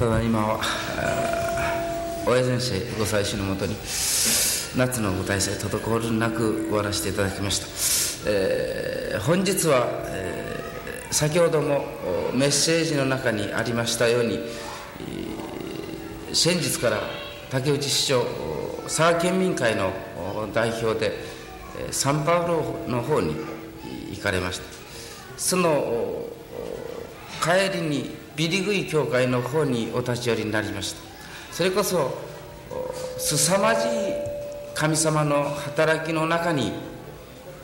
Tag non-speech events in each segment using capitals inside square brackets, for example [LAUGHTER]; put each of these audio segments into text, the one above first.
ただ今は親先生ご祭祀のもとに夏のご大祭滞るなく終わらせていただきました、えー、本日は、えー、先ほどもメッセージの中にありましたように、先日から竹内市長佐賀県民会の代表でサンパウロの方に行かれました。その帰りにビリグイ教会の方にお立ち寄りになりました。それこそ凄まじい神様の働きの中に、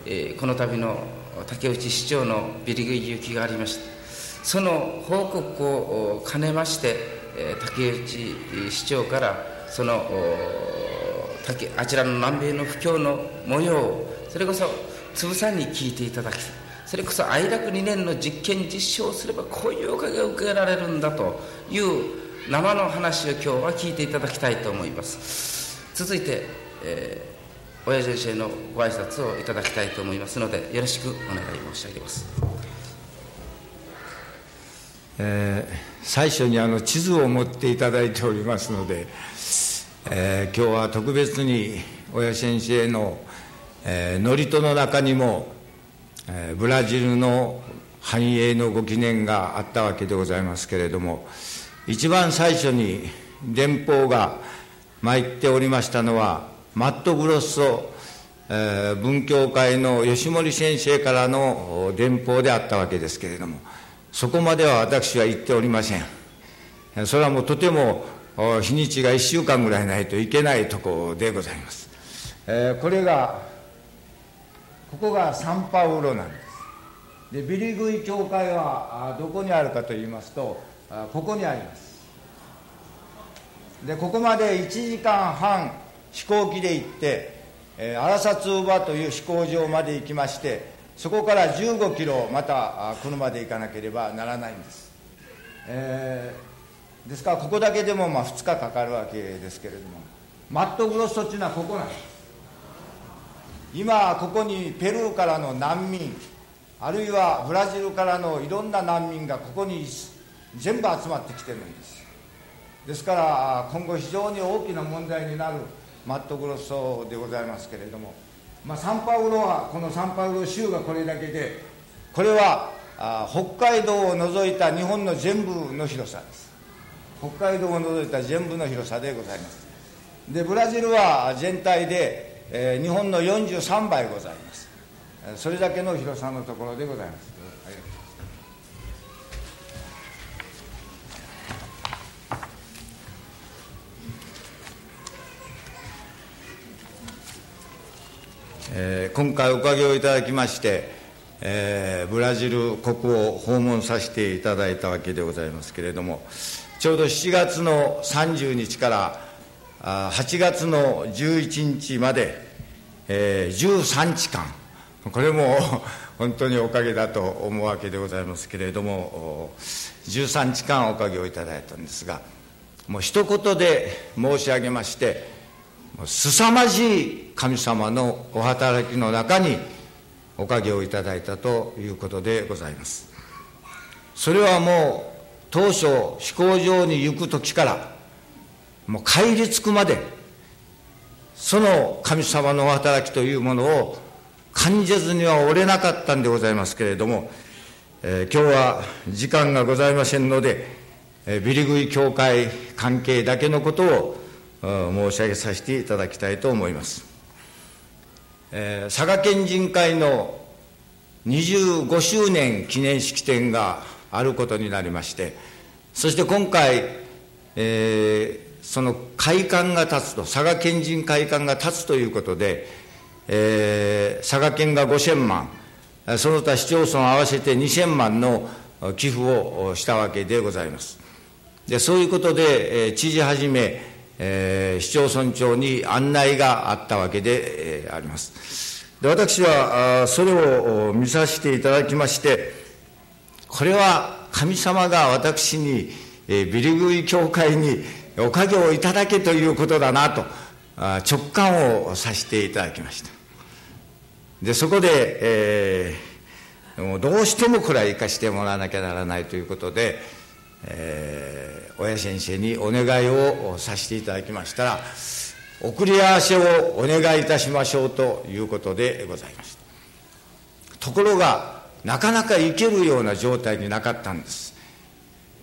えー、この度の竹内市長のビリグイ行きがありました。その報告を兼ねまして、え、竹内市長からそのあちらの南米の布教の模様をそれこそつぶさに聞いていただきそれこそ愛楽2年の実験実証をすればこういうおかげを受けられるんだという生の話を今日は聞いていただきたいと思います。続いて、えー、親父先生のご挨拶をいただきたいと思いますのでよろしくお願い申し上げます、えー、最初にあの地図を持っていただいておりますので、えー、今日は特別に親先生の、えー、祝詞の中にも、え、ブラジルの繁栄のご記念があったわけでございますけれども、一番最初に電報が参っておりましたのは、マット・グロッソ、えー、文教会の吉森先生からの電報であったわけですけれども、そこまでは私は言っておりません。それはもうとても日にちが1週間ぐらいないといけないとこでございます。えー、これが、ここがサンパウロなんです。で、ビリグイ教会はどこにあるかと言いますと、ここにあります。でここまで1時間半飛行機で行って、アラサツーバという飛行場まで行きましてそこから15キロまた車で行かなければならないんです、えー、ですからここだけでもまあ2日かかるわけですけれどもマットグロッソっていうのはここなんです。今ここにペルーからの難民あるいはブラジルからのいろんな難民がここに全部集まってきてるんです。ですから今後非常に大きな問題になるマットグロッソでございますけれども、まあ、サンパウロはこのサンパウロ州がこれだけでこれはあ北海道を除いた日本の全部の広さです。北海道を除いた全部の広さでございます。でブラジルは全体で、えー、日本の43倍ございます。それだけの広さのところでございます。えー、今回おかげをいただきまして、えー、ブラジル国を訪問させていただいたわけでございますけれどもちょうど7月の30日から8月の11日まで、えー、13日間これも [LAUGHS] 本当におかげだと思うわけでございますけれども13日間おかげをいただいたんですがもう一言で申し上げまして凄まじい神様のお働きの中におかげをいただいたということでございます。それはもう当初飛行場に行く時からもう帰り着くまでその神様の働きというものを感じずにはおれなかったんでございますけれども、えー、今日は時間がございませんので、えー、ビリグイ教会関係だけのことを申し上げさせていただきたいと思います。えー、佐賀県人会の25周年記念式典があることになりまして、そして今回、えー、その会館が立つと、佐賀県人会館が立つということで、えー、佐賀県が5000万、その他市町村合わせて2000万の寄付をしたわけでございます。でそういうことで、えー、知事はじめ、えー、市町村長に案内があったわけで、えー、あります。で私はそれを見させていただきまして、これは神様が私に、えー、ビリグイ教会におかげをいただけということだなと直感をさせていただきました。で、そこで、えー、もうどうしてもこれは生かしてもらわなきゃならないということで、えー、親先生にお願いをさせていただきましたら送り合わせをお願いいたしましょうということでございましたところがなかなか行けるような状態になかったんです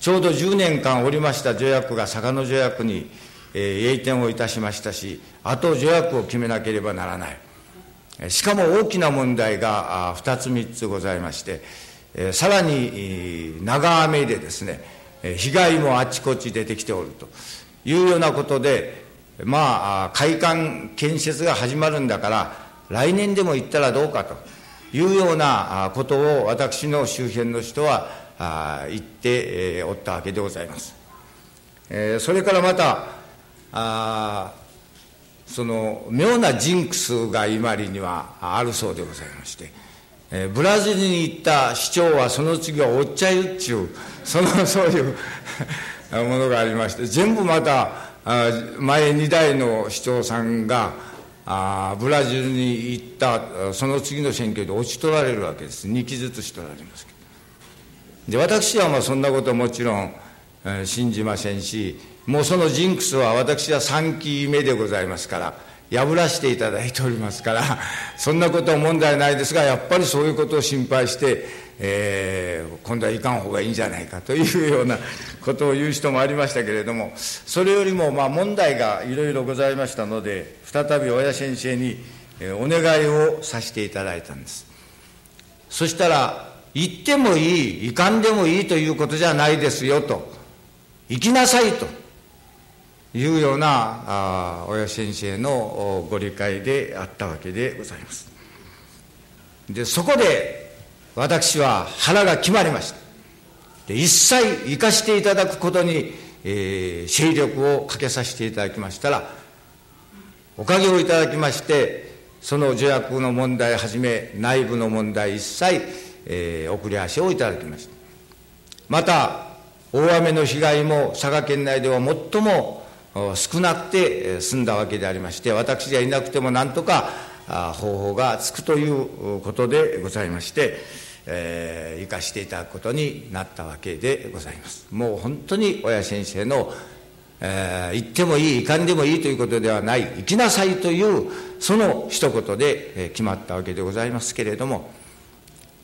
ちょうど10年間おりました助役が坂の助役に、えー、栄転をいたしましたしあと助役を決めなければならない。しかも大きな問題が2つ3つございまして、えー、さらに長雨でですね被害もあちこち出てきておると。いうようなことでまあ会館建設が始まるんだから来年でも行ったらどうかというようなことを私の周辺の人はあ言っておったわけでございます。えそれからまたあその妙なジンクスが伊万里にはあるそうでございまして、えブラジルに行った市長はその次はおっちゃゆっちゅうその [LAUGHS] そういう [LAUGHS] ものがありまして全部またあ前2代の市長さんがあブラジルに行ったその次の選挙で落ち取られるわけです2期ずつし取られますけどで私はまあそんなこともちろん、えー、信じませんしもうそのジンクスは私は3期目でございますから破らせていただいておりますからそんなことは問題ないですがやっぱりそういうことを心配してえー、今度はいかん方がいいんじゃないかというようなことを言う人もありましたけれどもそれよりもまあ問題がいろいろございましたので再び親先生にお願いをさせていただいたんです。そしたら行ってもいい行かんでもいいということじゃないですよと。行きなさいと。いうようなあ親先生のご理解であったわけでございます。でそこで私は腹が決まりました。で一切生かしていただくことに、えー、精力をかけさせていただきましたらおかげをいただきましてその助役の問題はじめ内部の問題一切、えー、送り足をいただきましたまた大雨の被害も佐賀県内では最も少なくて済んだわけでありまして私がいなくてもなんとか方法がつくということでございまして、えー、生かしていただくことになったわけでございます。もう本当に親先生の、えー、行ってもいい、行かんでもいいということではない、行きなさいという、その一言で、決まったわけでございますけれども、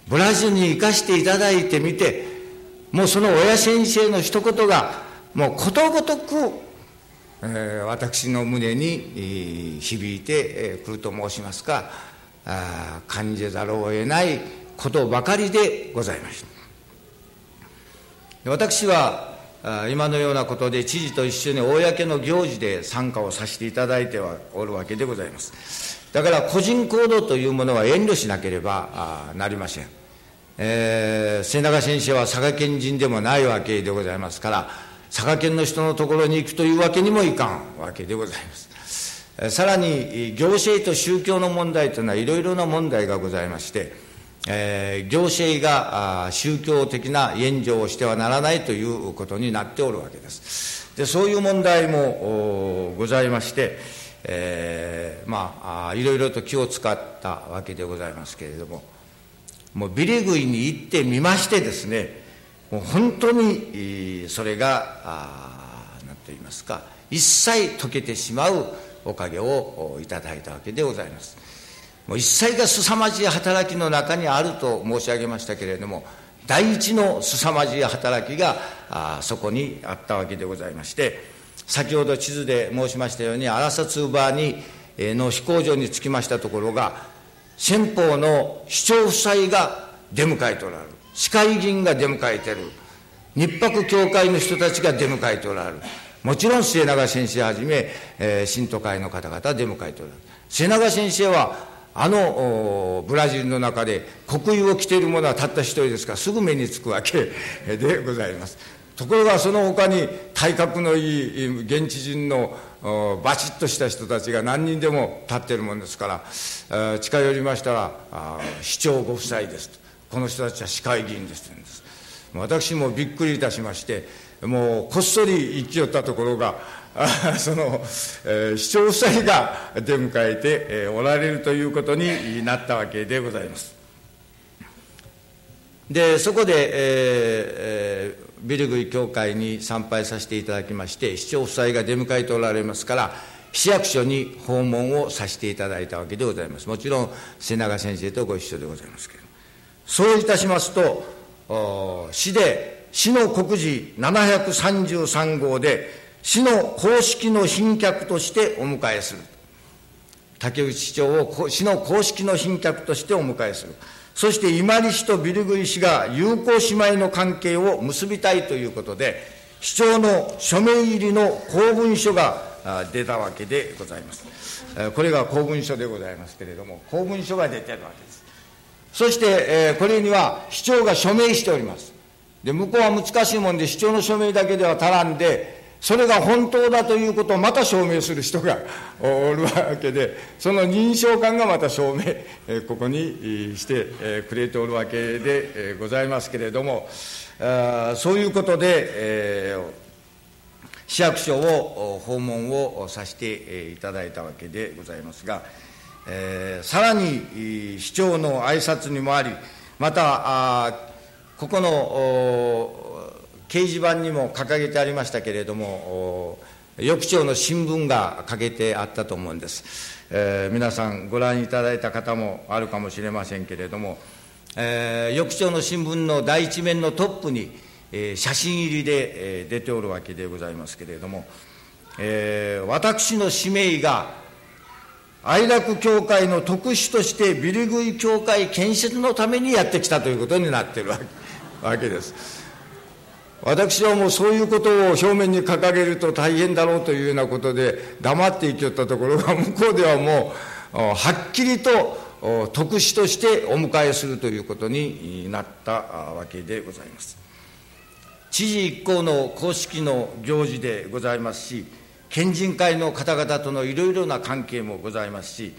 ブラジルに行かしていただいてみて、もうその親先生の一言が、もうことごとく、えー、私の胸に響いてくると申しますか、あ感じざるを得ないことばかりでございました。私は今のようなことで知事と一緒に公の行事で参加をさせていただいてはおるわけでございます。だから個人行動というものは遠慮しなければなりません、えー、瀬長先生は佐賀県人でもないわけでございますから佐賀県の人のところに行くというわけにもいかんわけでございますさらに行政と宗教の問題というのはいろいろな問題がございましてえー、行政が宗教的な援助をしてはならないということになっておるわけです。でそういう問題もございまして、えー、まあいろいろと気を使ったわけでございますけれどももうビリグイに行ってみましてですねもう本当にそれが何と言いますか一切解けてしまうおかげをいただいたわけでございます。もう一切が凄まじい働きの中にあると申し上げましたけれども第一の凄まじい働きがあそこにあったわけでございまして先ほど地図で申しましたように荒札バーにの飛行場に着きましたところが先方の市長夫妻が出迎えておられる。市会議員が出迎えてる。日泊協会の人たちが出迎えておられる。もちろん末永先生はじめ、えー、新都会の方々出迎えておられる。末永先生はあのブラジルの中で国油を着ている者はたった一人ですからすぐ目につくわけ [LAUGHS] でございます。ところがその他に体格のいい現地人のバチッとした人たちが何人でも立ってるもんですから近寄りましたら市長ご夫妻ですとこの人たちは市会議員ですと言うんです私もびっくりいたしましてもうこっそり行き寄ったところがその、えー、市長夫妻が出迎えて、えー、おられるということになったわけでございます。でそこで、えーえビルグイ教会に参拝させていただきまして、市長夫妻が出迎えておられますから、市役所に訪問をさせていただいたわけでございます。もちろん、瀬長先生とご一緒でございますけれども。そういたしますと、市で、市の告示733号で、市の公式の賓客としてお迎えする。竹内市長を市の公式の賓客としてお迎えする。そして伊万里市とビルグイ市が友好姉妹の関係を結びたいということで、市長の署名入りの公文書が出たわけでございます。これが公文書でございますけれども、公文書が出てるわけです。そして、これには市長が署名しております。で、向こうは難しいもんで、市長の署名だけでは足らんで、それが本当だということをまた証明する人がおるわけで、その認証官がまた証明、ここにしてくれておるわけでございますけれども、そういうことで、市役所を訪問をさせていただいたわけでございますが、さらに市長の挨拶にもあり、また、ここの掲示板にも掲げてありましたけれども、翌朝の新聞がかけてあったと思うんです。えー、皆さんご覧いただいた方もあるかもしれませんけれども、えー、翌朝の新聞の第一面のトップに、えー、写真入りで、えー、出ておるわけでございますけれども、えー、私の使命が愛楽教会の特使としてビリグイ教会建設のためにやってきたということになっているわけです。私はもうそういうことを表面に掲げると大変だろうというようなことで黙っていきよったところが向こうではもう [LAUGHS] はっきりと特使としてお迎えするということになったわけでございます。知事一行の公式の行事でございますし、県人会の方々とのいろいろな関係もございますし、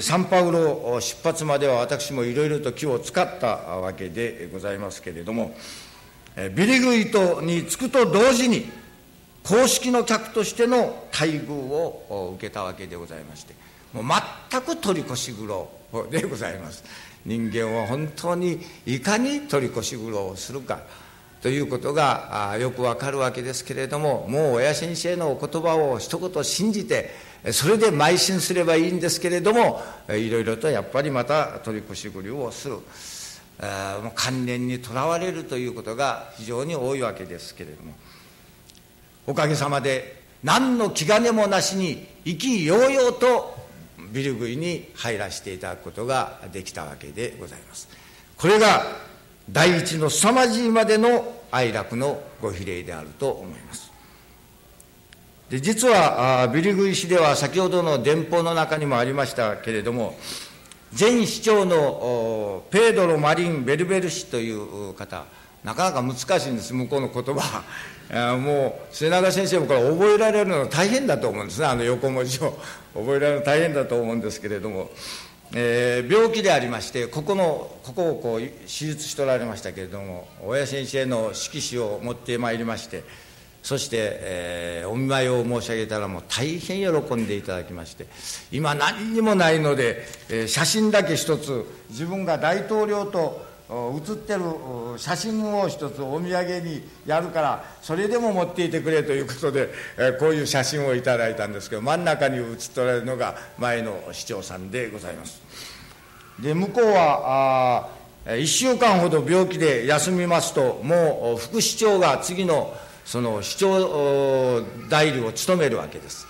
サンパウロ出発までは私もいろいろと気を使ったわけでございますけれども、ビリグイトに着くと同時に公式の客としての待遇を受けたわけでございましてもう全く取り越し苦労でございます人間は本当にいかに取り越し苦労をするかということがよくわかるわけですけれどももう親先生のお言葉を一言信じてそれで邁進すればいいんですけれどもいろいろとやっぱりまた取り越し苦労をする。観念にとらわれるということが非常に多いわけですけれども。おかげさまで何の気兼ねもなしに意気揚々とビル群に入らせていただくことができたわけでございます。これが第一の凄まじいまでの哀楽のご比例であると思います。で実はビリグイ市では先ほどの電報の中にもありましたけれども前市長のペードロ・マリン・ベルベル氏という方、なかなか難しいんです、向こうの言葉。[LAUGHS] もう末永先生もこれ覚えられるの大変だと思うんですね、あの横文字を。[LAUGHS] 覚えられるの大変だと思うんですけれども、えー、病気でありまして、ここの、ここをこう手術しておられましたけれども、親先生の色紙を持ってまいりまして、そして、えー、お見舞いを申し上げたらもう大変喜んでいただきまして今何にもないので、えー、写真だけ一つ自分が大統領と写ってる写真を一つお土産にやるからそれでも持っていてくれということで、えー、こういう写真をいただいたんですけど真ん中に写っておられるのが前の市長さんでございます。で向こうはあ1週間ほど病気で休みますともう副市長が次のその市長代理を務めるわけです。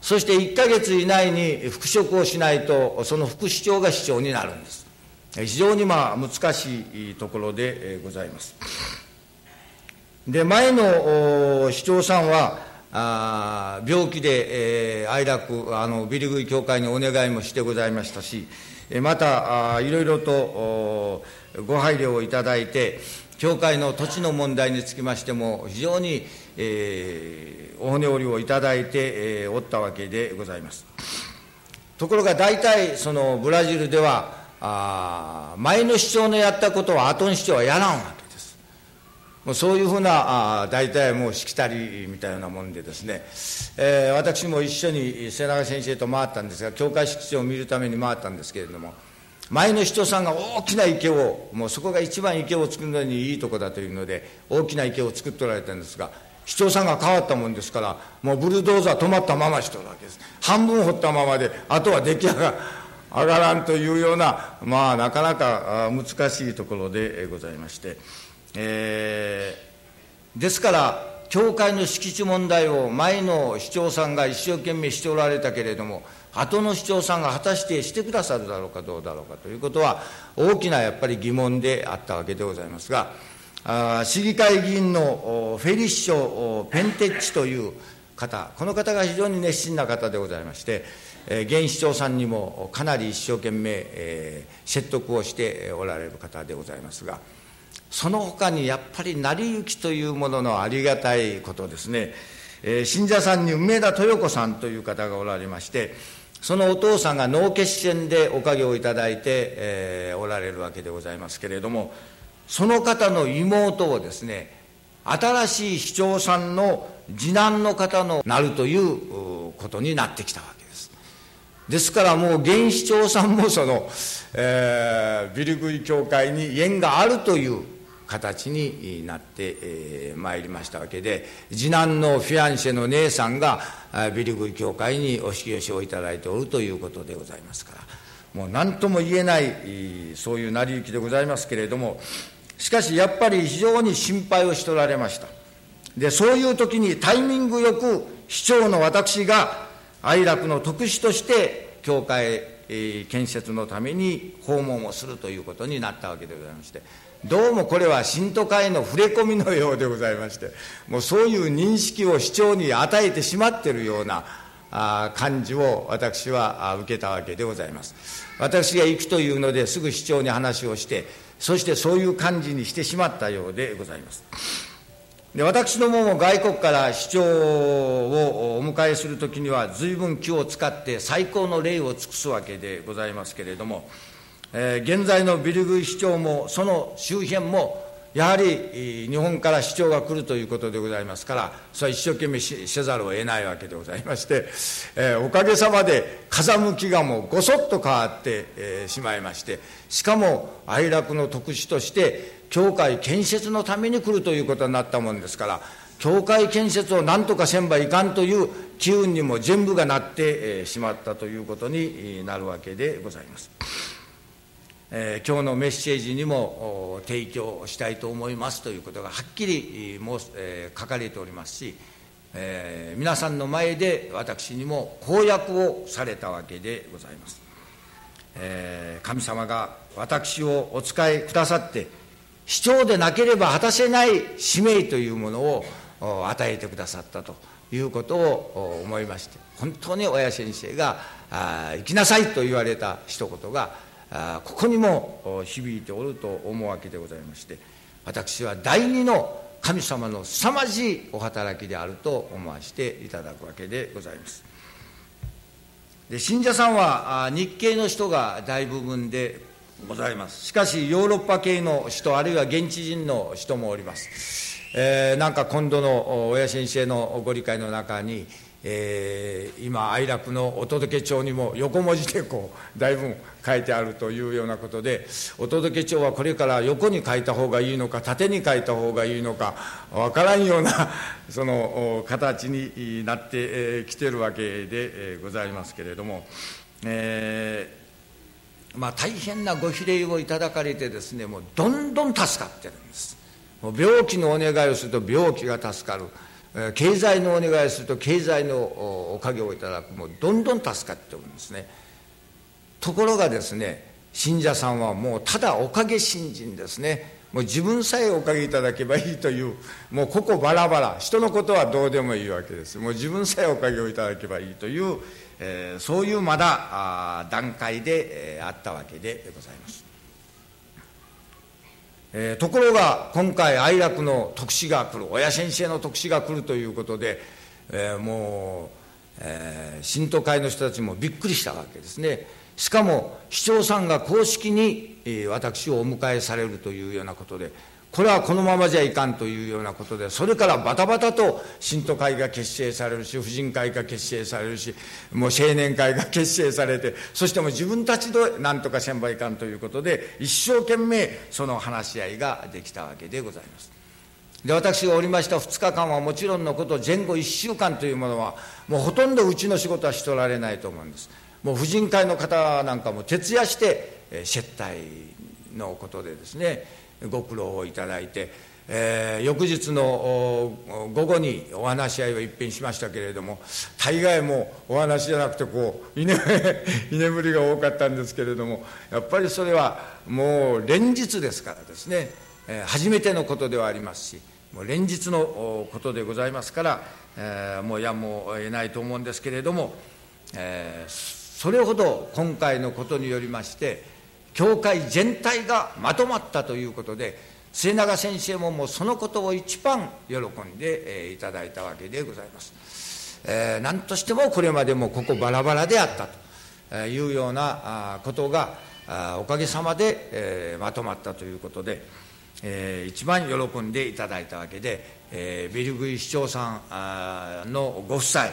そして1か月以内に復職をしないと、その副市長が市長になるんです。非常にまあ難しいところでございます。で、前の市長さんは、あ病気で、えー、愛楽あのビリグイ協会にお願いもしてございましたし、またいろいろとご配慮をいただいて、教会の土地の問題につきましても、非常に、えー、お骨折りをいただいて、えー、おったわけでございます。ところが大体、そのブラジルでは、あ前の市長のやったことは後の市長はやらんわけです。もうそういうふうな、あ大体もうしきたりみたいなもんでですね、えー、私も一緒に瀬長先生と回ったんですが、教会敷地を見るために回ったんですけれども、前の市長さんが大きな池をもうそこが一番池を作るのにいいとこだというので大きな池を作っておられたんですが市長さんが変わったもんですからもうブルドーザー止まったまましとるわけです。半分掘ったままであとは出来上が上がらんというようなまあなかなか難しいところでございまして、えー、ですから教会の敷地問題を前の市長さんが一生懸命しておられたけれども後の市長さんが果たしてしてくださるだろうかどうだろうかということは大きなやっぱり疑問であったわけでございますがあ市議会議員のフェリッショ・ペンテッチという方、この方が非常に熱心な方でございまして、え、現市長さんにもかなり一生懸命、え、説得をしておられる方でございますが、その他にやっぱり成り行きというもののありがたいことですね、え、信者さんに梅田豊子さんという方がおられまして、そのお父さんが脳血栓でおかげをいただいて、えー、おられるわけでございますけれども、その方の妹をですね新しい市長さんの次男の方のなるということになってきたわけです。ですからもう現市長さんもその、えー、ビルグイ教会に縁があるという形になって、まいりましたわけで次男のフィアンシェの姉さんがビルグイ教会にお引き寄せをいただいておるということでございますからもう何とも言えないそういう成り行きでございますけれどもしかしやっぱり非常に心配をしておられました。で、そういう時にタイミングよく市長の私が愛楽の特使として教会建設のために訪問をするということになったわけでございまして、どうもこれは信徒会の触れ込みのようでございまして、もうそういう認識を市長に与えてしまっているようなあ感じを私は受けたわけでございます。私が行くというのですぐ市長に話をして、そしてそういう感じにしてしまったようでございます。で私どもも外国から市長をお迎えするときには、随分気を使って最高の礼を尽くすわけでございますけれども、えー、現在のビルグイ市長も、その周辺も、やはり日本から市長が来るということでございますから、それは一生懸命せざるを得ないわけでございまして、[LAUGHS] えー、おかげさまで風向きがもうごそっと変わって、えー、しまいまして、しかも愛楽の特使として、教会建設のために来るということになったもんですから、教会建設を何とかせんばいかんという機運にも全部がなって、えー、しまったということになるわけでございます。えー、今日のメッセージにも提供したいと思いますということがはっきりもう、えー、書かれておりますし、えー、皆さんの前で私にも公約をされたわけでございます、えー、神様が私をお使いくださって市長でなければ果たせない使命というものを与えてくださったということを思いまして本当に親先生が「行きなさい」と言われた一言がここにも響いておると思うわけでございまして私は第二の神様の凄まじいお働きであると思わせていただくわけでございます。で信者さんは日系の人が大部分でございます。しかしヨーロッパ系の人あるいは現地人の人もおります、えー、なんか今度の親先生のご理解の中にえー、今愛楽のお届け帳にも横文字でこうだいぶ書いてあるというようなことでお届け帳はこれから横に書いた方がいいのか縦に書いた方がいいのかわからんような [LAUGHS] その形になってきてるわけでございますけれども、えー、まあ、大変なご比例をいただかれてですねもうどんどん助かってるんです。もう病気のお願いをすると病気が助かる。経済のお願いすると経済のおかげをいただくもうどんどん助かっておるんですね。ところがですね信者さんはもうただおかげ信心ですね。もう自分さえおかげいただけばいいというもうここバラバラ。人のことはどうでもいいわけです。もう自分さえおかげをいただけばいいという、えー、そういうまだあ段階で、えー、あったわけでございます。えー、ところが今回愛楽の特使が来る親先生の特使が来るということで、えー、もう、えー、信徒会の人たちもびっくりしたわけですね。しかも市長さんが公式に、え、私をお迎えされるというようなことでこれはこのままじゃいかんというようなことで、それからバタバタと信徒会が結成されるし、婦人会が結成されるし、もう青年会が結成されて、そしてもう自分たちで何とかせんばいかんということで、一生懸命その話し合いができたわけでございます。で私がおりました2日間はもちろんのこと前後1週間というものはもうほとんどうちの仕事はしておられないと思うんですもう婦人会の方なんかも徹夜して接待のことでですねご苦労をいただいて、えー、翌日の午後にお話し合いを一変しましたけれども大概もうお話じゃなくてこう [LAUGHS] 居眠りが多かったんですけれどもやっぱりそれはもう連日ですからですね、えー、初めてのことではありますしもう連日のことでございますから、えー、もうやむを得ないと思うんですけれども、えー、それほど今回のことによりまして教会全体がまとまったということで末永先生ももうそのことを一番喜んで、いただいたわけでございます。えー、何としてもこれまでもここバラバラであったというようなことがおかげさまで、えー、まとまったということで、えー、一番喜んでいただいたわけで、えー、ビルグイ市長さんのご夫妻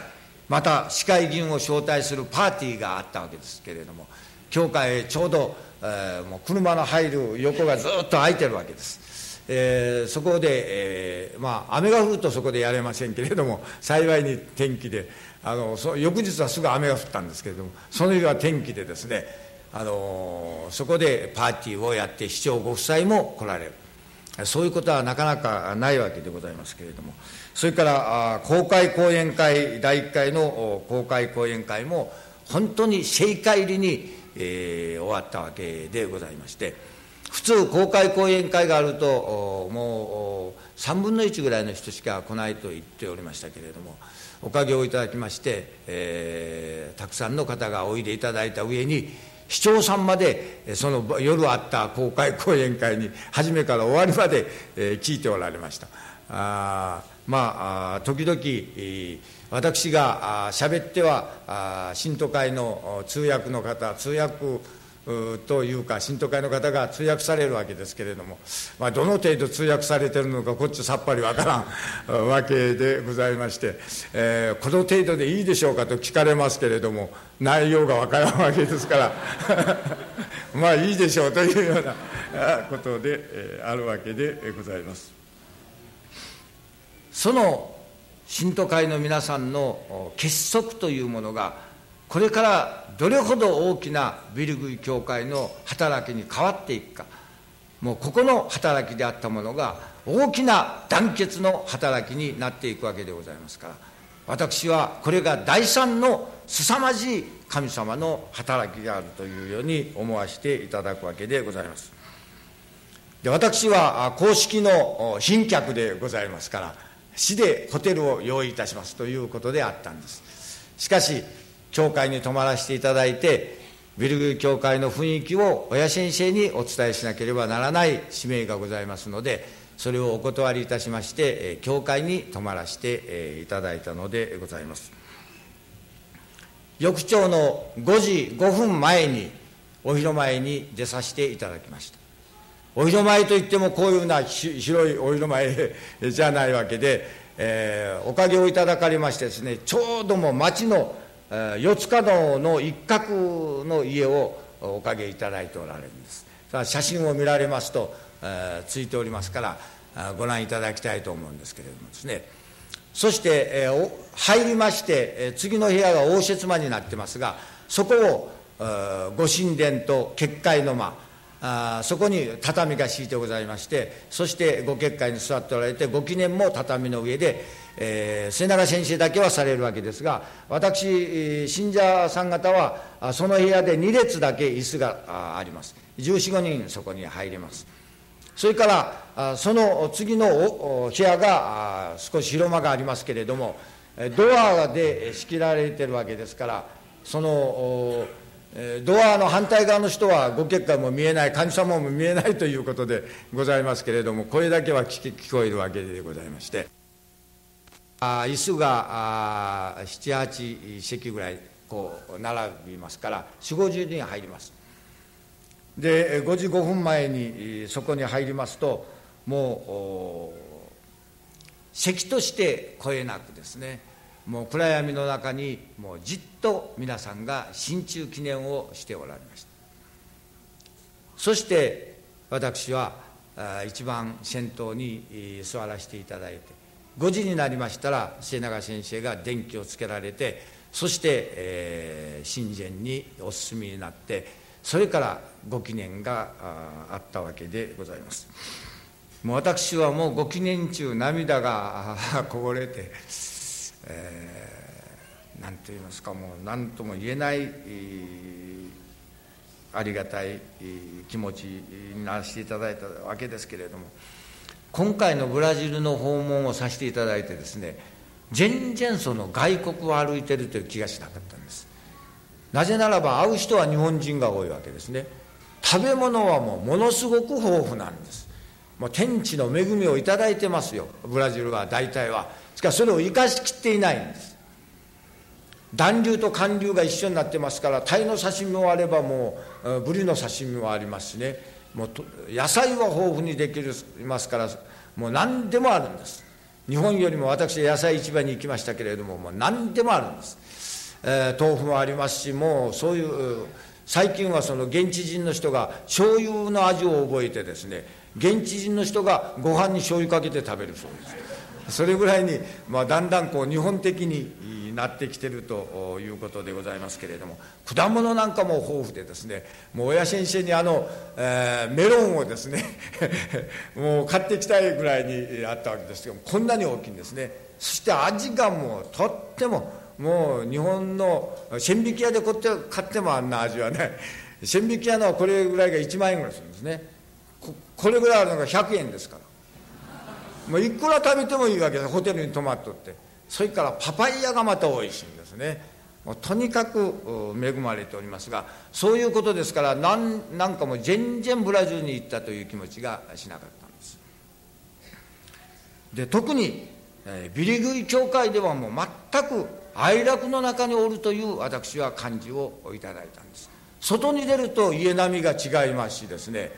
また市会議員を招待するパーティーがあったわけですけれども教会ちょうど、えー、もう車の入る横がずっと空いてるわけです、えー、そこで、えー、まあ雨が降るとそこでやれませんけれども幸いに天気であのそ翌日はすぐ雨が降ったんですけれどもその日は天気でですねあのそこでパーティーをやって市長ご夫妻も来られる。そういうことはなかなかないわけでございますけれども、それから公開講演会、第1回の公開講演会も、本当に正解入りに、えー、終わったわけでございまして、普通、公開講演会があると、もう3分の1ぐらいの人しか来ないと言っておりましたけれども、おかげをいただきまして、えー、たくさんの方がおいでいただいた上に、市長さんまでその夜あった公開講演会に初めから終わりまで、え聞いておられました。あまあ時々私が喋っては信徒会の通訳の方通訳というか、信徒会の方が通訳されるわけですけれども、まあ、どの程度通訳されてるのか、こっちさっぱりわからんわけでございまして、えー、この程度でいいでしょうかと聞かれますけれども、内容がわからんわけですから、[LAUGHS] まあいいでしょうというようなことで、あるわけでございます。その信徒会の皆さんの結束というものが、これからどれほど大きなビルグイ教会の働きに変わっていくか。もうここの働きであったものが大きな団結の働きになっていくわけでございますから。私はこれが第三の凄まじい神様の働きであるというように思わせていただくわけでございます。で私は公式の賓客でございますから。市でホテルを用意いたしますということであったんですしかし教会に泊まらせていただいて、ビルグ教会の雰囲気を親先生にお伝えしなければならない使命がございますので、それをお断りいたしまして、教会に泊まらせていただいたのでございます。翌朝の5時5分前にお披露前に出させていただきました。お披露前といってもこういうような広いお披露前じゃないわけで、えー、おかげをいただかれましてですね、ちょうども町の四つ角の一角の家をおかげいただいておられるんです。写真を見られますと、えー、ついておりますからご覧いただきたいと思うんですけれどもですね。そして、えー、入りまして、えー、次の部屋が応接間になってますがそこを、えー、ご神殿と結界の間あそこに畳が敷いてございましてそしてご結界に座っておられてご記念も畳の上でえー、末永先生だけはされるわけですが私信者さん方はその部屋で2列だけ椅子があります。1415人そこに入れます。それからその次の部屋が少し広間がありますけれどもドアで仕切られてるわけですからそのドアの反対側の人はご結果も見えない神様も見えないということでございますけれども声だけは聞こえるわけでございましてあ。椅子が78席ぐらいこう並びますから4 5 0人入りますで5時5分前にそこに入りますともう席として超えなくですねもう暗闇の中にもうじっと皆さんが心中記念をしておられました。そして私は一番先頭に座らせていただいて5時になりましたら末永先生が電気をつけられてそして、えー、神前にお進みになってそれからご記念があったわけでございます。もう私はもうご記念中涙がこぼれて、えー、何と言いますかもう何とも言えない、ありがたい気持ちにならせていただいたわけですけれども今回のブラジルの訪問をさせていただいてですね全然その外国を歩いてるという気がしなかったんです。なぜならば会う人は日本人が多いわけですね。食べ物はもうものすごく豊富なんです。もう天地の恵みを頂いてますよ。ブラジルは大体は。しかしそれを生かしきっていないんです。暖流と寒流が一緒になってますから鯛の刺身もあればもうブリの刺身もありますしね。もう野菜は豊富にできますからもう何でもあるんです。日本よりも私野菜市場に行きましたけれどももう何でもあるんです、えー、豆腐もありますしもうそういう最近はその現地人の人が醤油の味を覚えてですね現地人の人がご飯に醤油かけて食べるそうです。それぐらいに、まあ、だんだんこう日本的になってきてるということでございますけれども果物なんかも豊富でですねもう親先生にあの、えー、メロンをですね [LAUGHS] もう買ってきたいぐらいにあったわけですけどもこんなに大きいんですね。そして味がもうとってももう日本の千匹屋で買って買ってもあんな味はない。千匹屋のこれぐらいが1万円ぐらいするんですね。これぐらいあるのが100円ですから。もういくら食べてもいいわけです。ホテルに泊まっとって。それからパパイヤがまたおいしいんですね。もうとにかく恵まれておりますがそういうことですからなんなんかも全然ブラジルに行ったという気持ちがしなかったんです。で特に、え、ビリグイ教会ではもう全く哀楽の中におるという私は感じをいただいたんです。外に出ると家並みが違いますしですね。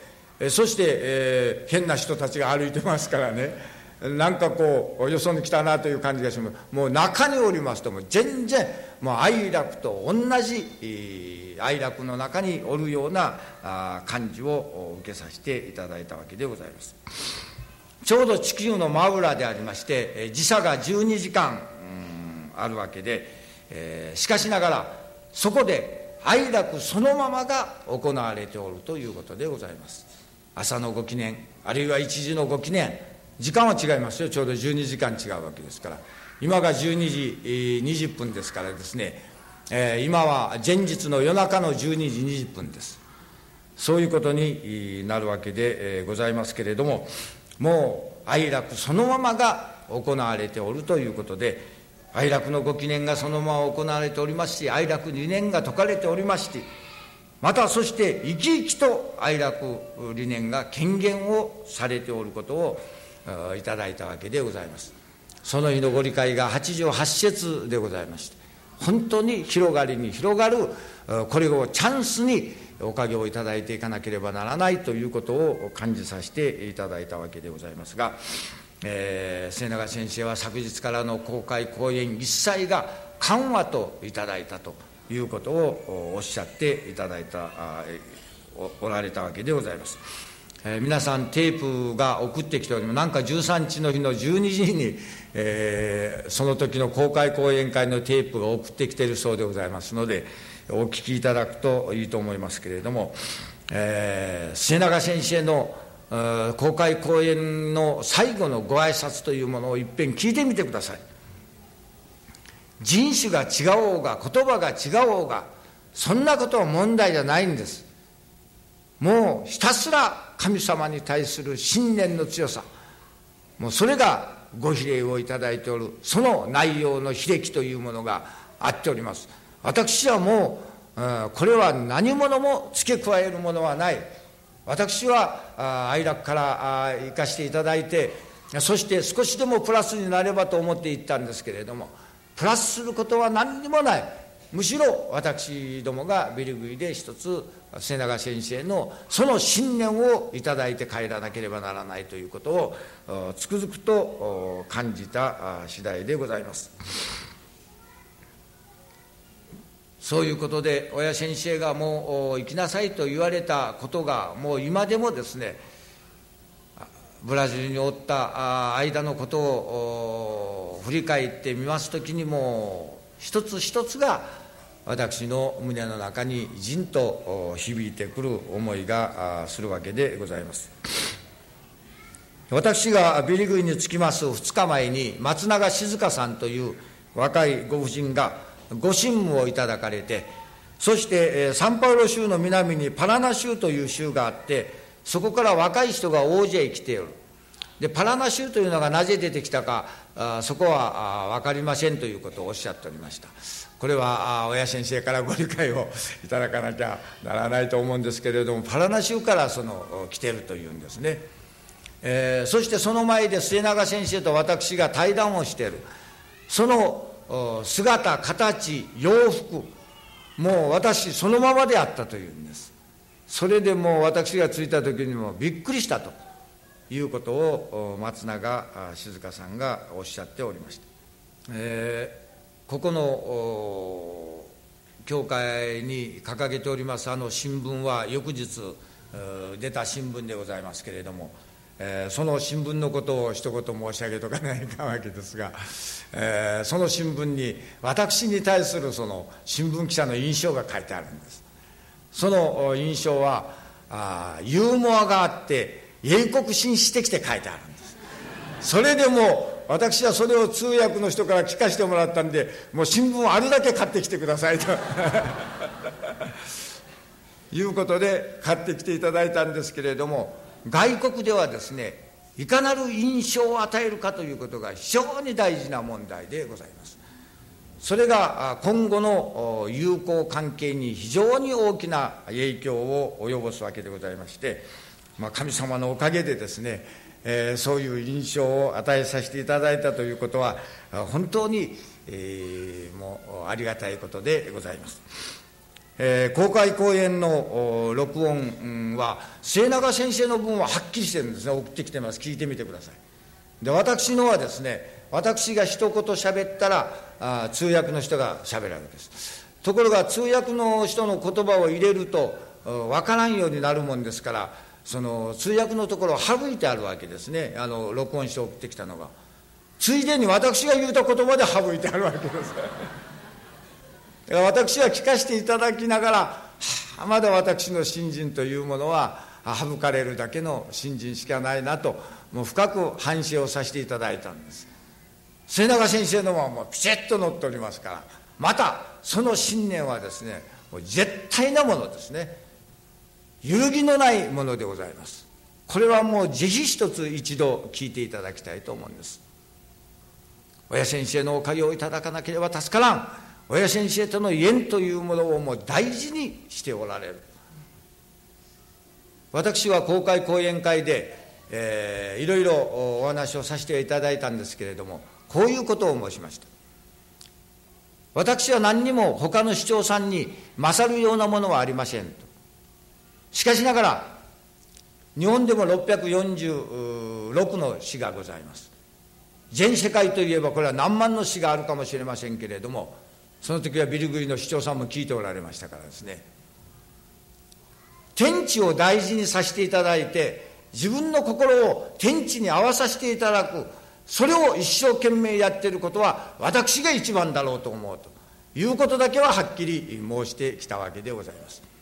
そして、えー、変な人たちが歩いてますからね。なんかこうよそに来たなという感じがします。もう中におりますとも全然もう哀楽と同じ哀楽の中におるような感じを受けさせていただいたわけでございます。ちょうど地球の真裏でありまして時差が12時間、あるわけで、しかしながらそこで哀楽そのままが行われておるということでございます。朝のご記念あるいは1時のご記念時間は違いますよ。ちょうど12時間違うわけですから。今が12時20分ですからですね、えー、今は前日の夜中の12時20分です。そういうことになるわけでございますけれどももう哀楽そのままが行われておるということで哀楽のご記念がそのまま行われておりますし哀楽理念が説かれておりましてまたそして生き生きと哀楽理念が権限をされておることをいただいたわけでございますその日のご理解が八条八節でございまして本当に広がりに広がるこれをチャンスにおかげをいただいていかなければならないということを感じさせていただいたわけでございますが、えー、末永先生は昨日からの公開講演一切が緩和といただいたということをおっしゃっていただいたおられたわけでございます。えー、皆さんテープが送ってきておりますなんか13日の日の12時に、えー、その時の公開講演会のテープが送ってきているそうでございますのでお聞きいただくといいと思いますけれども、えー、末永先生の公開講演の最後のご挨拶というものをいっぺん聞いてみてください。人種が違おうが言葉が違おうがそんなことは問題じゃないんですもうひたすら神様に対する信念の強さ。もうそれがご比例をいただいておるその内容の悲歴というものがあっております。私はもう、うん、これは何者も付け加えるものはない。私は哀楽から生かしていただいてそして少しでもプラスになればと思っていったんですけれどもプラスすることは何にもない。むしろ私どもがビリグイで一つ瀬長先生のその信念をいただいて帰らなければならないということをつくづくと感じた次第でございます。そういうことで親先生がもう行きなさいと言われたことがもう今でもですねブラジルにおった間のことを振り返ってみます時にも一つ一つが私の胸の中にじんと響いてくる思いがするわけでございます。私がビリグイに着きます2日前に松永静香さんという若いご婦人がご神務をいただかれてそしてサンパウロ州の南にパラナ州という州があってそこから若い人が大勢来ている。でパラナ州というのがなぜ出てきたかあそこは分かりませんということをおっしゃっておりました。これは親先生からご理解をいただかなきゃならないと思うんですけれどもパラナ州からその来てるというんですね、えー、そしてその前で末永先生と私が対談をしてる。その姿形洋服もう私そのままであったというんです。それでもう私が着いた時にもびっくりしたと。いうことを松永静香さんがおっしゃっておりました、えー、ここの教会に掲げておりますあの新聞は翌日出た新聞でございますけれども、えー、その新聞のことを一言申し上げとかないかわけですが、えー、その新聞に私に対するその新聞記者の印象が書いてあるんです。その印象はあユーモアがあって英国紳士的って書いてあるんです。それでも私はそれを通訳の人から聞かせてもらったんでもう新聞あるだけ買ってきてくださいと。[LAUGHS] いうことで買ってきていただいたんですけれども外国ではですねいかなる印象を与えるかということが非常に大事な問題でございます。それが今後の友好関係に非常に大きな影響を及ぼすわけでございまして、まあ、神様のおかげでですね、えー、そういう印象を与えさせていただいたということは本当に、えー、もうありがたいことでございます。えー、公開講演の録音は末永先生の分ははっきりしてるんですね。送ってきてます。聞いてみてください。で私のはですね私が一言喋ったらあ通訳の人が喋るわけです。ところが通訳の人の言葉を入れると分からんようになるもんですからその通訳のところを省いてあるわけですね。あの録音して送ってきたのが。ついでに私が言うた言葉で省いてあるわけです。だから私は聞かせていただきながら、はあ、まだ私の新人というものは省かれるだけの新人しかないなともう深く反省をさせていただいたんです。末永先生のはもうピチッと乗っておりますからまたその信念はですねもう絶対なものですね。揺るぎのないものでございます。これはもうぜひ一つ一度聞いていただきたいと思うんです。親先生のおかげをいただかなければ助からん。親先生との縁というものをもう大事にしておられる。私は公開講演会で、えー、いろいろお話をさせていただいたんですけれどもこういうことを申しました。私は何にも他の市長さんに勝るようなものはありませんと。しかしながら日本でも646の市がございます。全世界といえばこれは何万の市があるかもしれませんけれどもその時はビルグリの市長さんも聞いておられましたからですね。天地を大事にさせていただいて自分の心を天地に合わさせていただくそれを一生懸命やっていることは私が一番だろうと思うということだけははっきり申してきたわけでございます。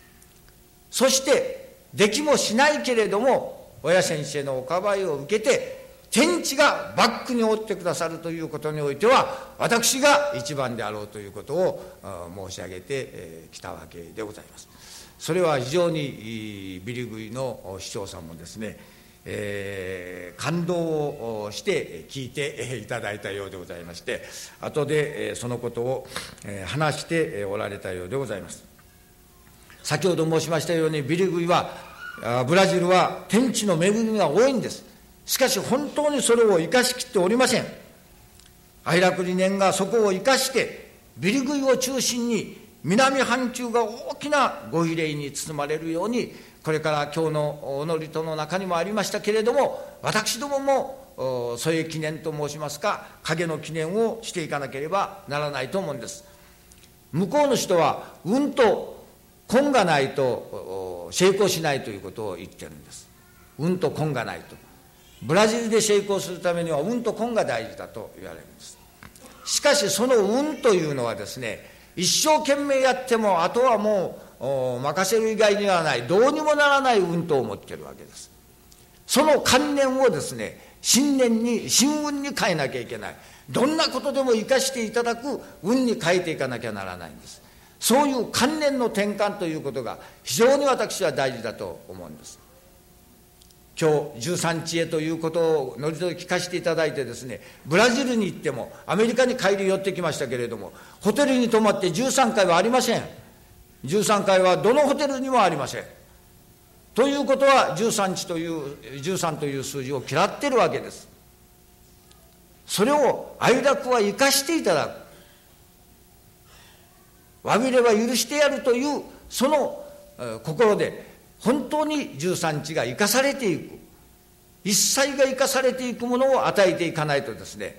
そしてできもしないけれども親先生のおかばいを受けて天地がバックに追ってくださるということにおいては私が一番であろうということを申し上げてきたわけでございます。それは非常にビリグイの市長さんもですねえー、感動をして聞いていただいたようでございまして後でそのことを話しておられたようでございます。先ほど申しましたようにビリグイはブラジルは天地の恵みが多いんです。しかし本当にそれを生かしきっておりません。愛楽理念がそこを生かしてビリグイを中心に南半球が大きなご比例に包まれるようにこれから今日のお祈りとの中にもありましたけれども私どもも添え記念と申しますか影の記念をしていかなければならないと思うんです。向こうの人は運と根がないと成功しないということを言ってるんです。運と根がないと。ブラジルで成功するためには運と根が大事だと言われるんです。しかしその運というのはですね一生懸命やってもあとはもう任せる以外にはないどうにもならない運と思ってるわけです。その観念をですね新年に新運に変えなきゃいけない。どんなことでも生かしていただく運に変えていかなきゃならないんです。そういう観念の転換ということが非常に私は大事だと思うんです。今日13日へということをのりと聞かせていただいてですねブラジルに行ってもアメリカに帰り寄ってきましたけれどもホテルに泊まって13回はありません。13回はどのホテルにもありません。ということは13日という13という数字を嫌ってるわけです。それを愛楽は生かしていただく。わびれば許してやるというその心で本当に13日が生かされていく。一切が生かされていくものを与えていかないとですね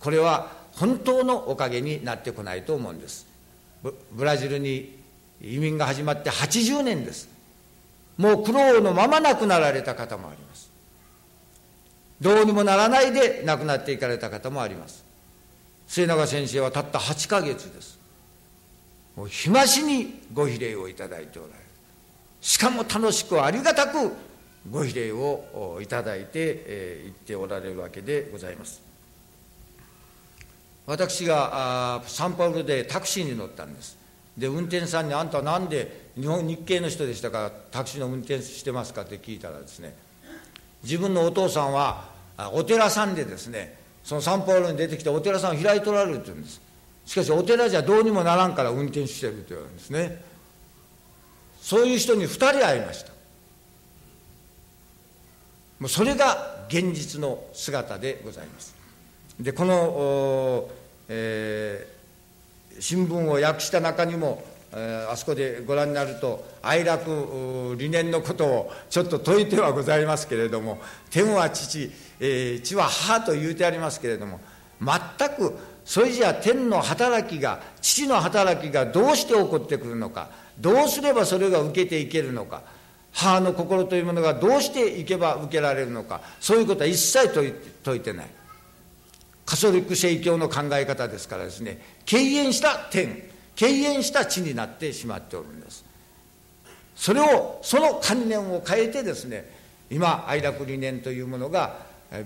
これは本当のおかげになってこないと思うんです。ブラジルに移民が始まって80年です。もう苦労のまま亡くなられた方もあります。どうにもならないで亡くなっていかれた方もあります。末永先生はたった8ヶ月です。もう日増しにご比例をいただいておられる。しかも楽しくありがたくご比例をいただいて、えー、っておられるわけでございます。私がサンパウロでタクシーに乗ったんです。で運転手さんに「あんたなんで日本日系の人でしたからタクシーの運転してますか?」って聞いたらですね自分のお父さんはお寺さんでですねそのサンパウロに出てきてお寺さんを開いとられるって言うんです。しかしお寺じゃどうにもならんから運転してると言われるんですね。そういう人に2人会いました。もうそれが現実の姿でございます。でこの、えー、新聞を訳した中にも、あそこでご覧になると哀楽理念のことをちょっと説いてはございますけれども天は父、えー、地は母と言うてありますけれども全くそれじゃ天の働きが父の働きがどうして起こってくるのかどうすればそれが受けていけるのか母の心というものがどうしていけば受けられるのかそういうことは一切説いてない。カソリック正教の考え方ですからですね敬遠した天敬遠した地になってしまっておるんです。それをその観念を変えてですね今愛楽理念というものが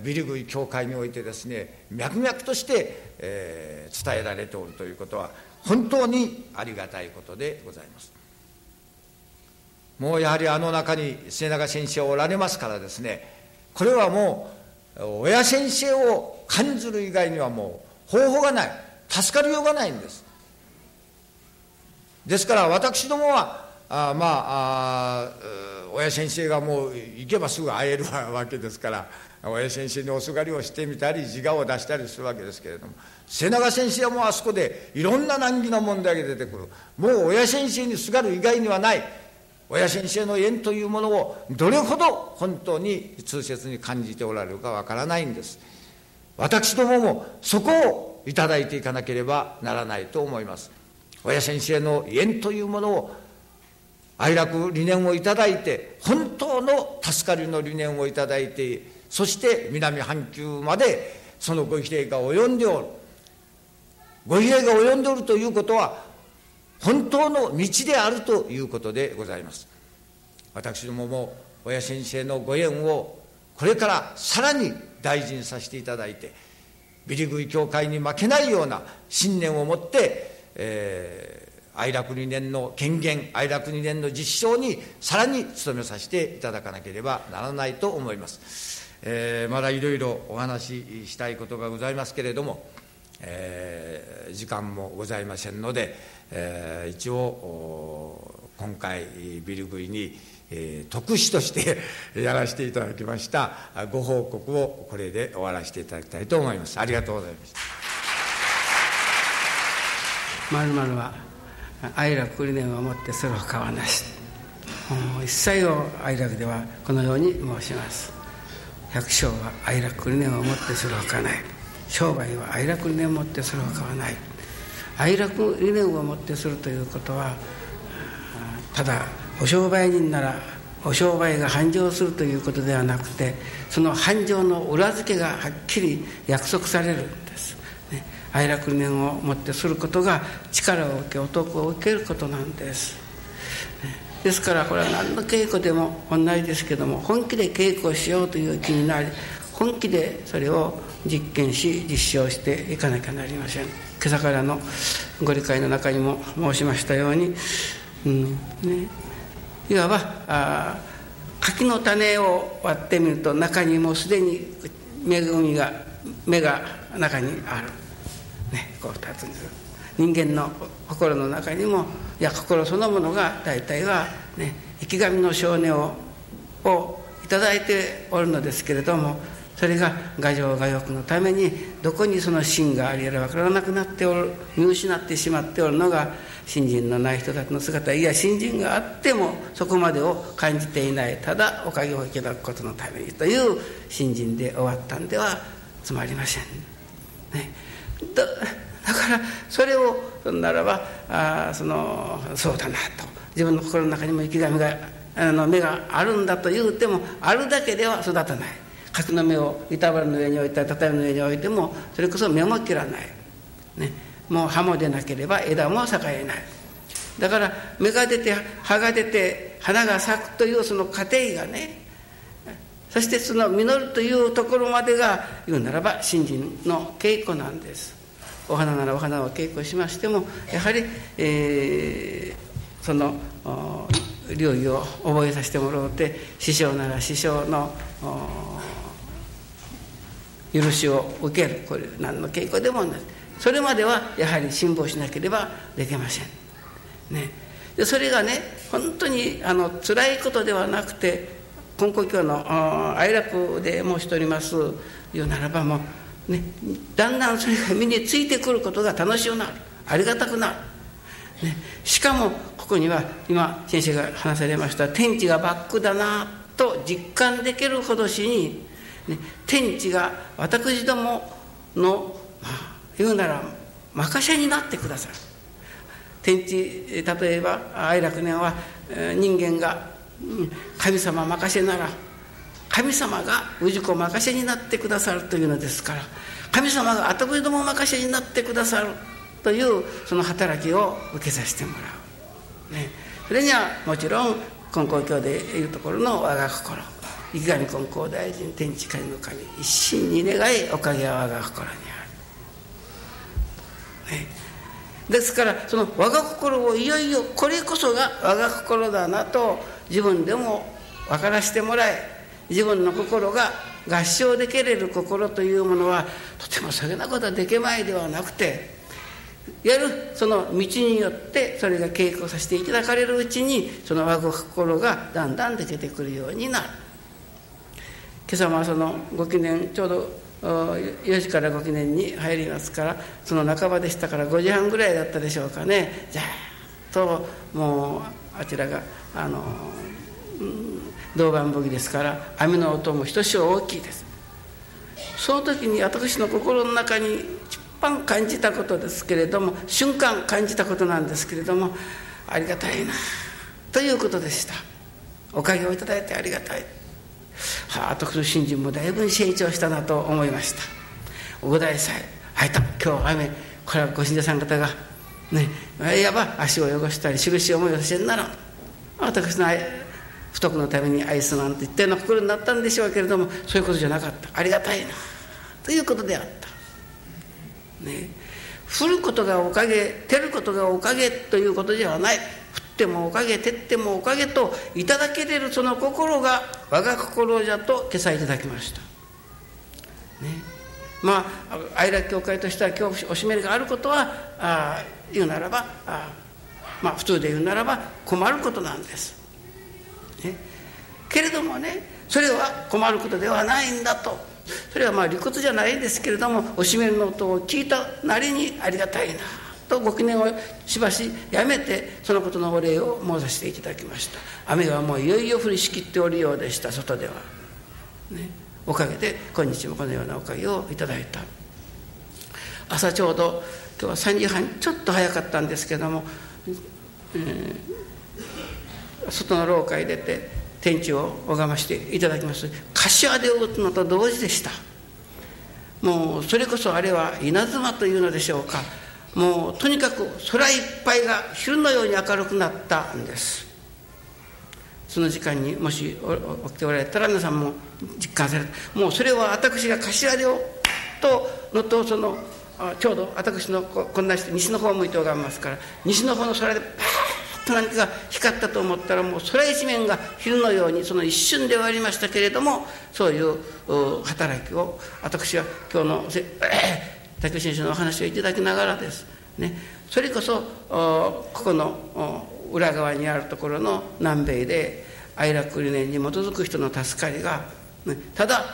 ビリグイ教会においてですね脈々として、えー、伝えられておるということは本当にありがたいことでございます。もうやはりあの中に末永先生おられますからですねこれはもう親先生を感じる以外にはもう方法がない助かりようがないんです。ですから私どもはあまああ親先生がもう行けばすぐ会えるわけですから親先生におすがりをしてみたり自我を出したりするわけですけれども瀬長先生はもうあそこでいろんな難儀な問題が出てくる。もう親先生にすがる以外にはない。親先生の縁というものをどれほど本当に痛切に感じておられるかわからないんです。私どももそこをいただいていかなければならないと思います。親先生の縁というものを愛楽理念をいただいて本当の助かりの理念をいただいてそして南半球までそのご比例が及んでおる。ご比例が及んでおるということは本当の道であるということでございます。私どもも親先生のご縁をこれからさらに大事にさせていただいてビリグイ教会に負けないような信念を持って、えー、愛楽理念の権限愛楽理念の実証にさらに努めさせていただかなければならないと思います、えー、まだいろいろお話ししたいことがございますけれども、えー、時間もございませんので、えー、一応今回ビルグイに、えー、特使として [LAUGHS] やらせていただきましたご報告をこれで終わらせていただきたいと思います。ありがとうございました。まるまるは愛楽理念をもってそれを買わなし一切を愛楽ではこのように申します。百姓は愛楽理念をもってそれを買わない。商売は愛楽理念をもってそれを買わない。愛楽理念をもってするということはただお商売人ならお商売が繁盛するということではなくてその繁盛の裏付けがはっきり約束される。んです、ね、愛楽念をもってすることが力を受け男を受けることなんです、ですからこれは何の稽古でも同じですけども本気で稽古をしようという気になり本気でそれを実験し実証していかなきゃなりません。今朝からのご理解の中にも申しましたように、うんね、いわばあ柿の種を割ってみると中にもうすでに恵みが芽が中にある、ね、こう二つにす人間の心の中にもいや心そのものが大体は、ね、生き神の少年ををいただいておるのですけれどもそれが牙城牙欲のためにどこにその芯がありやら分からなくなっておる見失ってしまっておるのが信心のない人たちの姿いや信心があってもそこまでを感じていないただおかげをいただくことのためにという信心で終わったんではつまりません。ね、だだからそれをならばあそのそうだなと。自分の心の中にも生き神があの目があるんだと言うてもあるだけでは育たない。柿の芽を板原の上に置いた畳の上に置いてもそれこそ芽も切らない。ね。もう葉も出なければ枝も栄えない。だから芽が出て葉が出て花が咲くというその過程がねそしてその実るというところまでが言うならば新人の稽古なんです。お花ならお花を稽古しましてもやはり、えー、その領域を覚えさせてもらうて師匠なら師匠の許しを受ける。これ何の稽古でもない。それまではやはり辛抱しなければできません。ね、でそれがね本当にあの辛いことではなくて根高教の愛楽で申しております言うならばもう、ね、だんだんそれが身についてくることが楽しくなるありがたくなる。ね、しかもここには今先生が話されました天地がバックだなと実感できるほどしに、ね、天地が私どもの、まあ、言うなら任せになってくださる天地例えば愛楽年は人間が神様任せなら神様が氏子任せになってくださるというのですから神様が後ども任せになってくださるというその働きを受けさせてもらう、ね、それにはもちろん金光教でいうところの我が心。生き神金光大臣天地神の神一心に願いおかげは我が心にある。ね、ですからその我が心をいよいよこれこそが我が心だなと自分でも分からせてもらえ自分の心が合唱できれる心というものはとてもそげなことはできまいではなくてやるその道によってそれが稽古させていただかれるうちにその我が心がだんだん出てくるようになる。今朝はそのご記念ちょうど4時からご記念に入りますからその半ばでしたから5時半ぐらいだったでしょうかね。じゃーともうあちらがあの、うん、銅板武器ですから網の音もひとしお大きいです。その時に私の心の中に一番感じたことですけれども瞬間感じたことなんですけれどもありがたいなということでした。おかげをいただいてありがたい。はあ私の信心もだいぶ成長したなと思いました。お大祭あいた。今日雨。これはご信者さん方がねいわば足を汚したり印思いをさせんなら私の不徳のために愛すなんて言ったような心になったんでしょうけれどもそういうことじゃなかった。ありがたいな。ということであった。ね。降ることがおかげ照ることがおかげということではない。降ってもおかげてってもおかげといただけれるその心が我が心じゃと今朝いただきました。ね、まあ愛楽教会としては今日おしめりがあることはあ言うならばああまあ普通で言うならば困ることなんです。ね、けれどもねそれは困ることではないんだと。それはまあ理屈じゃないですけれどもおしめの音を聞いたなりにありがたいなとご記念をしばしやめてそのことのお礼を申させていただきました。雨がもういよいよ降りしきっておるようでした外では、ね、おかげで今日もこのようなおかげをいただいた。朝ちょうど今日は3時半ちょっと早かったんですけども、えー、外の廊下へ出て天地を拝ましていただきます。柏で打つのと同時でした。もうそれこそあれは稲妻というのでしょうか。もうとにかく空いっぱいが昼のように明るくなったんです。その時間にもし起きておられたら皆さんも実感された。もうそれは私が頭でをとのとそのちょうど私のこんなして西の方を向いて拝みますから西の方の空でパーッと何か光ったと思ったらもう空一面が昼のようにその一瞬で終わりましたけれどもそういう働きを私は今日の [CLEARS THROAT] 竹先生のお話をいただきながらですねそれこそここの裏側にあるところの南米で愛楽理念に基づく人の助かりが、ね、ただ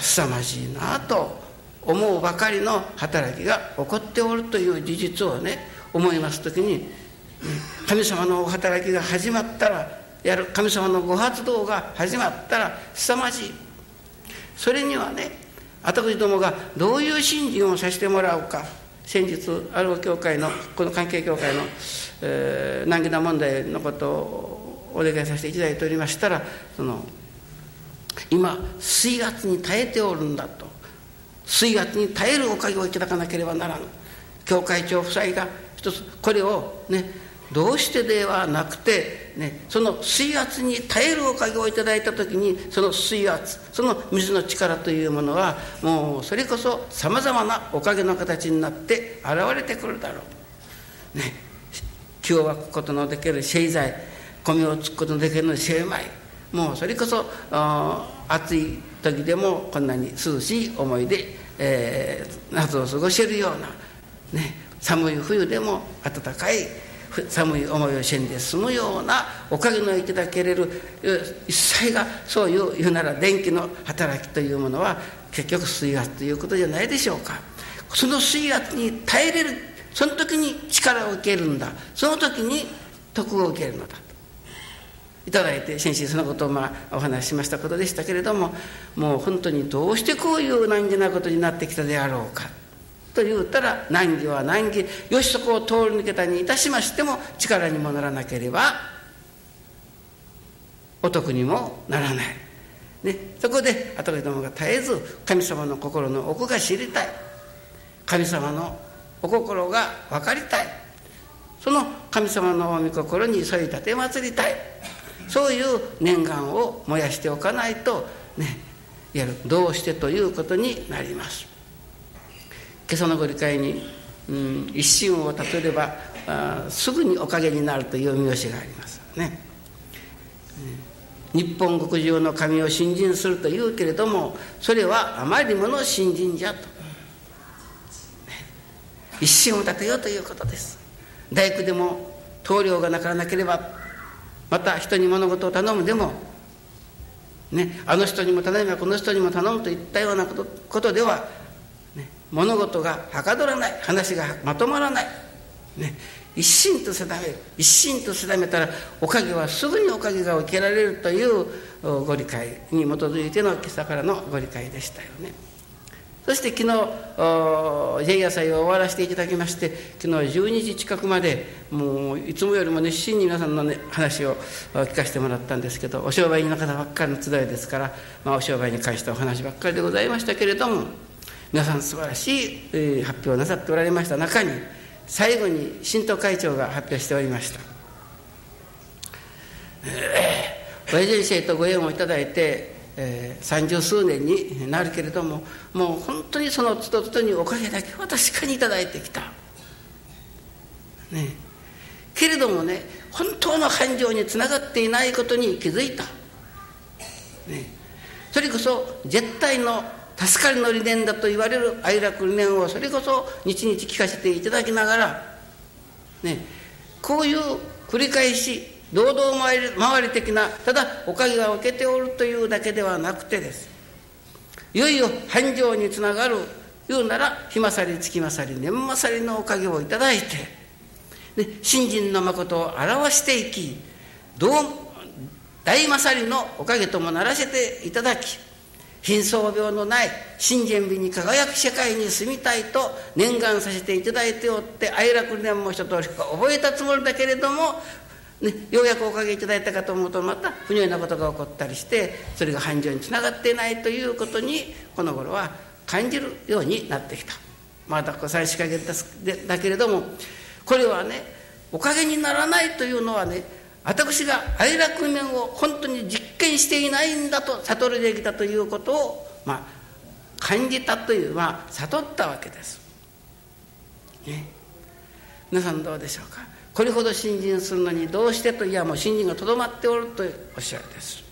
凄まじいなと思うばかりの働きが起こっておるという事実をね思います時に神様のお働きが始まったらやる神様のご発動が始まったら凄まじい。それにはね私どもがどういう信心をさせてもらうか。先日アルゴ教会のこの関係協会の、えー、難儀な問題のことをお願いさせていただいておりましたらその今水圧に耐えておるんだと。水圧に耐えるおかげをいただかなければならぬ教会長夫妻が一つこれをねどうしてではなくて、ね、その水圧に耐えるおかげをいただいた時にその水圧その水の力というものはもうそれこそさまざまなおかげの形になって現れてくるだろう。ね、気を湧くことのできる製剤米をつくことのできる精米もうそれこそ暑い時でもこんなに涼しい思いで、えー、夏を過ごせるような、ね、寒い冬でも暖かい寒い思いをしんで済むようなおかげのいただけれる一切がそういう言うなら電気の働きというものは結局水圧ということじゃないでしょうか。その水圧に耐えれるその時に力を受けるんだ。その時に徳を受けるのだ。いただいて先生そのことをまあお話ししましたことでしたけれどももう本当にどうしてこういう難儀なことになってきたであろうかと言うたら難儀は難儀よしそこを通り抜けたにいたしましても力にもならなければお得にもならない、ね、そこで私どもが絶えず神様の心の奥が知りたい。神様のお心が分かりたい。その神様の御心に添い立て祭りたい。そういう念願を燃やしておかないとねやるどうしてということになります。今朝のご理解に、うん、一心を例えればあすぐにおかげになるという見教がありますね、うん、日本国中の神を信心するというけれどもそれはあまりもの信心じゃと、ね、一心を立てようということです。大工でも棟梁がなからなければまた人に物事を頼むでもね、あの人にも頼めばこの人にも頼むといったようなことことではね物事がはかどらない話がまとまらない、ね、一心と定める一心と定めたらおかげはすぐにおかげが受けられるというご理解に基づいての今朝からのご理解でしたよね。そして昨日前夜祭を終わらせていただきまして昨日12時近くまでもういつもよりも熱心に皆さんの、ね、話を聞かせてもらったんですけどお商売の方ばっかりの集いですから、まあ、お商売に関してお話ばっかりでございましたけれども皆さん素晴らしい、発表をなさっておられました中に最後に新党会長が発表しておりました、えー、親先生とご縁をいただいてえー、三十数年になるけれどももう本当にそのつどつどにおかげだけは確かに頂いてきた。ね、けれどもね本当の繁盛につながっていないことに気づいた。ね、それこそ絶対の助かりの理念だと言われる愛楽理念をそれこそ日々聞かせていただきながら、ね、こういう繰り返し堂々回り回り的なただおかげが受けておるというだけではなくてです。いよいよ繁盛につながる言うなら日勝り月勝り年勝りのおかげをいただいてで信心の誠を表していきどう大勝りのおかげともならせていただき貧相病のない信心美に輝く社会に住みたいと念願させていただいておって哀楽念も一通り覚えたつもりだけれども、ね、ようやくおかげいただいたかと思うとまた不如意なことが起こったりしてそれが繁盛につながっていないということにこの頃は感じるようになってきた。まだ最初かげだけれどもこれはねおかげにならないというのはね私が哀楽面を本当に実験していないんだと悟りできたということを、まあ、感じたという、まあ、悟ったわけです。ね、皆さんどうでしょうか？これほど信心するのにどうしてといやもう信心がとどまっておるとおっしゃるんです。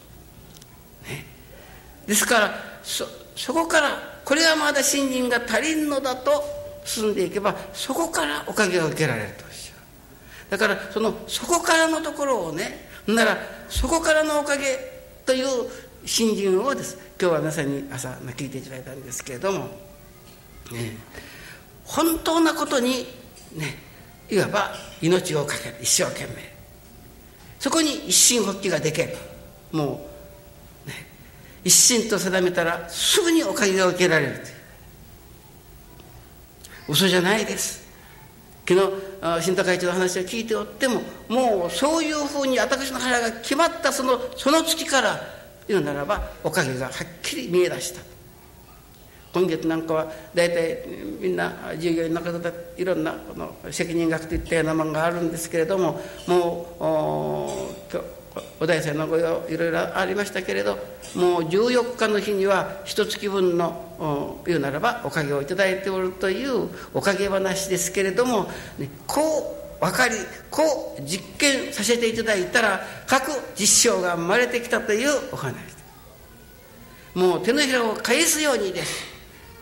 ね、ですからそそこからこれはまだ信心が足りんのだと進んでいけばそこからおかげを受けられるとおっしゃる。だからそのそこからのところをねならそこからのおかげという信心をです。今日は皆さんに朝聞いていただいたんですけれども、ね、本当なことにねいわば命を懸ける一生懸命。そこに一心発起ができればもう、ね、一心と定めたらすぐにおかげが受けられる嘘じゃないです。昨日新高市の話を聞いておってももうそういうふうに私の腹が決まったそのその月から言うならばおかげがはっきり見え出した。今月なんかは大体みんな従業員の方でいろんなこの責任学といったようなものがあるんですけれどももうお大祭のご用いろいろありましたけれどもう14日の日には一月分の言うならばおかげを頂いておるというおかげ話ですけれども、ね、こう分かりこう実験させていただいたら各実証が生まれてきたというお話。もう手のひらを返すようにです、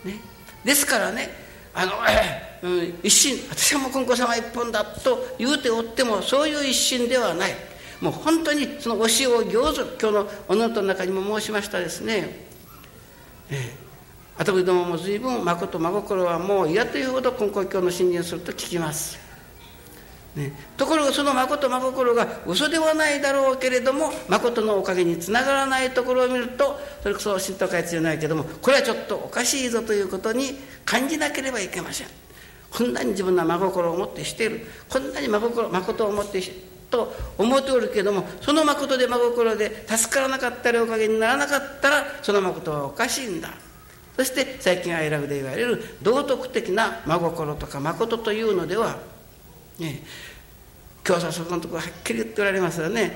ね、ですからねあの、うん、一心私はもう金光様一本だと言うておってもそういう一心ではない。もう本当にその教えを行ず今日のおのとの中にも申しましたですね、ええ、私どもも随分まこと真心はもう嫌というほど金庫教の信任すると聞きます、ね、ところがその誠真心が嘘ではないだろうけれども誠のおかげにつながらないところを見るとそれこそ神道会じゃないけどもこれはちょっとおかしいぞということに感じなければいけません。こんなに自分の真心を持ってしている。こんなに真心誠を持ってしと思っておるけどもその誠で真心で助からなかったりおかげにならなかったらその誠はおかしいんだ。そして最近愛楽で言われる道徳的な真心とか誠というのでは、ね、今日はそこのところはっきり言っておられますよね。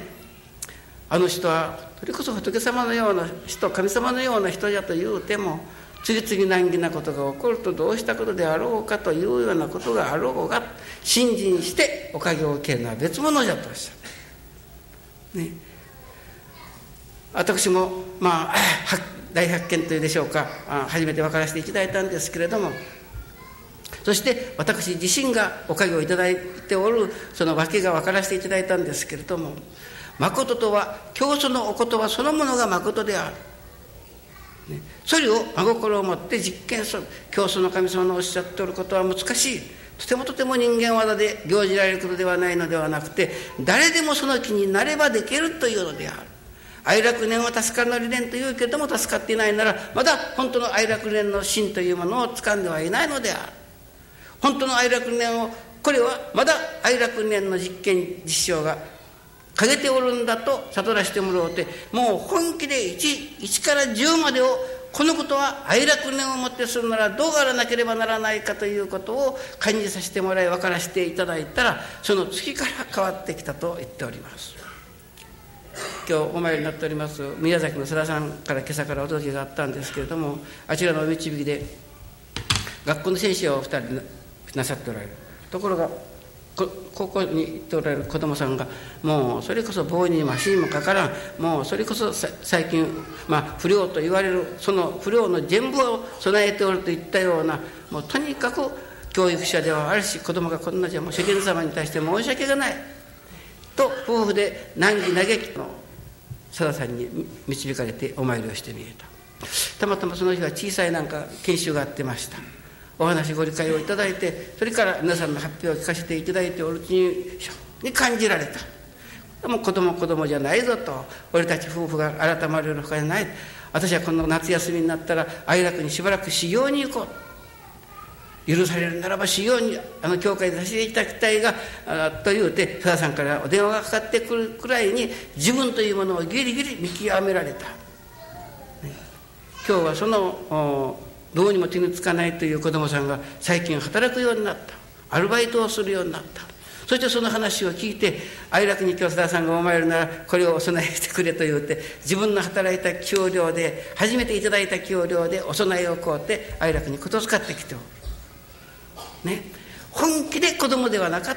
あの人はそれこそ仏様のような人神様のような人じゃと言うても次々難儀なことが起こるとどうしたことであろうかというようなことがあろうが信心しておかげを受けるのは別物じゃとおっしゃる。ね、私もまあ [LAUGHS] 大発見というでしょうか。初めて分からせていただいたんですけれどもそして私自身がおかげをいただいておるその訳が分からせていただいたんですけれども誠とは教祖のお言葉そのものが誠である。ね、それを真心を持って実験する。教祖の神様のおっしゃっておることは難しい。とてもとても人間技で行じられることではないのではなくて誰でもその気になればできるというのである。愛楽念は助かるの理念というけれども助かっていないならまだ本当の愛楽念の真というものを掴んではいないのである。本当の愛楽念をこれはまだ愛楽念の実験実証が陰ておるんだと悟らせてもらおうてもう本気で 1, 1から10までをこのことは愛楽念をもってするならどうあらなければならないかということを感じさせてもらい分からせていただいたらその月から変わってきたと言っております。今日お参りになっております宮崎の世良さんから今朝からお届けがあったんですけれどもあちらのお導きで学校の先生をお二人なさっておられる。ところが高校に行っておられる子供さんがもうそれこそ棒にも足にもかからんもうそれこそ最近、まあ、不良と言われるその不良の全部を備えておるといったようなもうとにかく教育者ではあるし子供がこんなじゃもう世間様に対して申し訳がない。と夫婦で難儀嘆きのさださんに導かれてお参りをしてみると。たまたまその日は小さいなんか研修があってました。お話ご理解をいただいてそれから皆さんの発表を聞かせていただいておるうちに感じられた。でも子供子供じゃないぞと俺たち夫婦が改まれるほかじゃない。私はこの夏休みになったら哀楽にしばらく修行に行こう。許されるならば修行にあの教会でさせていただきたいがと言うて福田さんからお電話がかかってくるくらいに自分というものをギリギリ見極められた、ね、今日はそのおどうにも手につかないという子供さんが最近働くようになった。アルバイトをするようになった。そしてその話を聞いて哀楽に京田さんがお前るならこれをお供えしてくれと言うて自分の働いた給料で初めていただいた給料でお供えを買うって哀楽にことづかってきておる。ね。本気で子供ではなかっ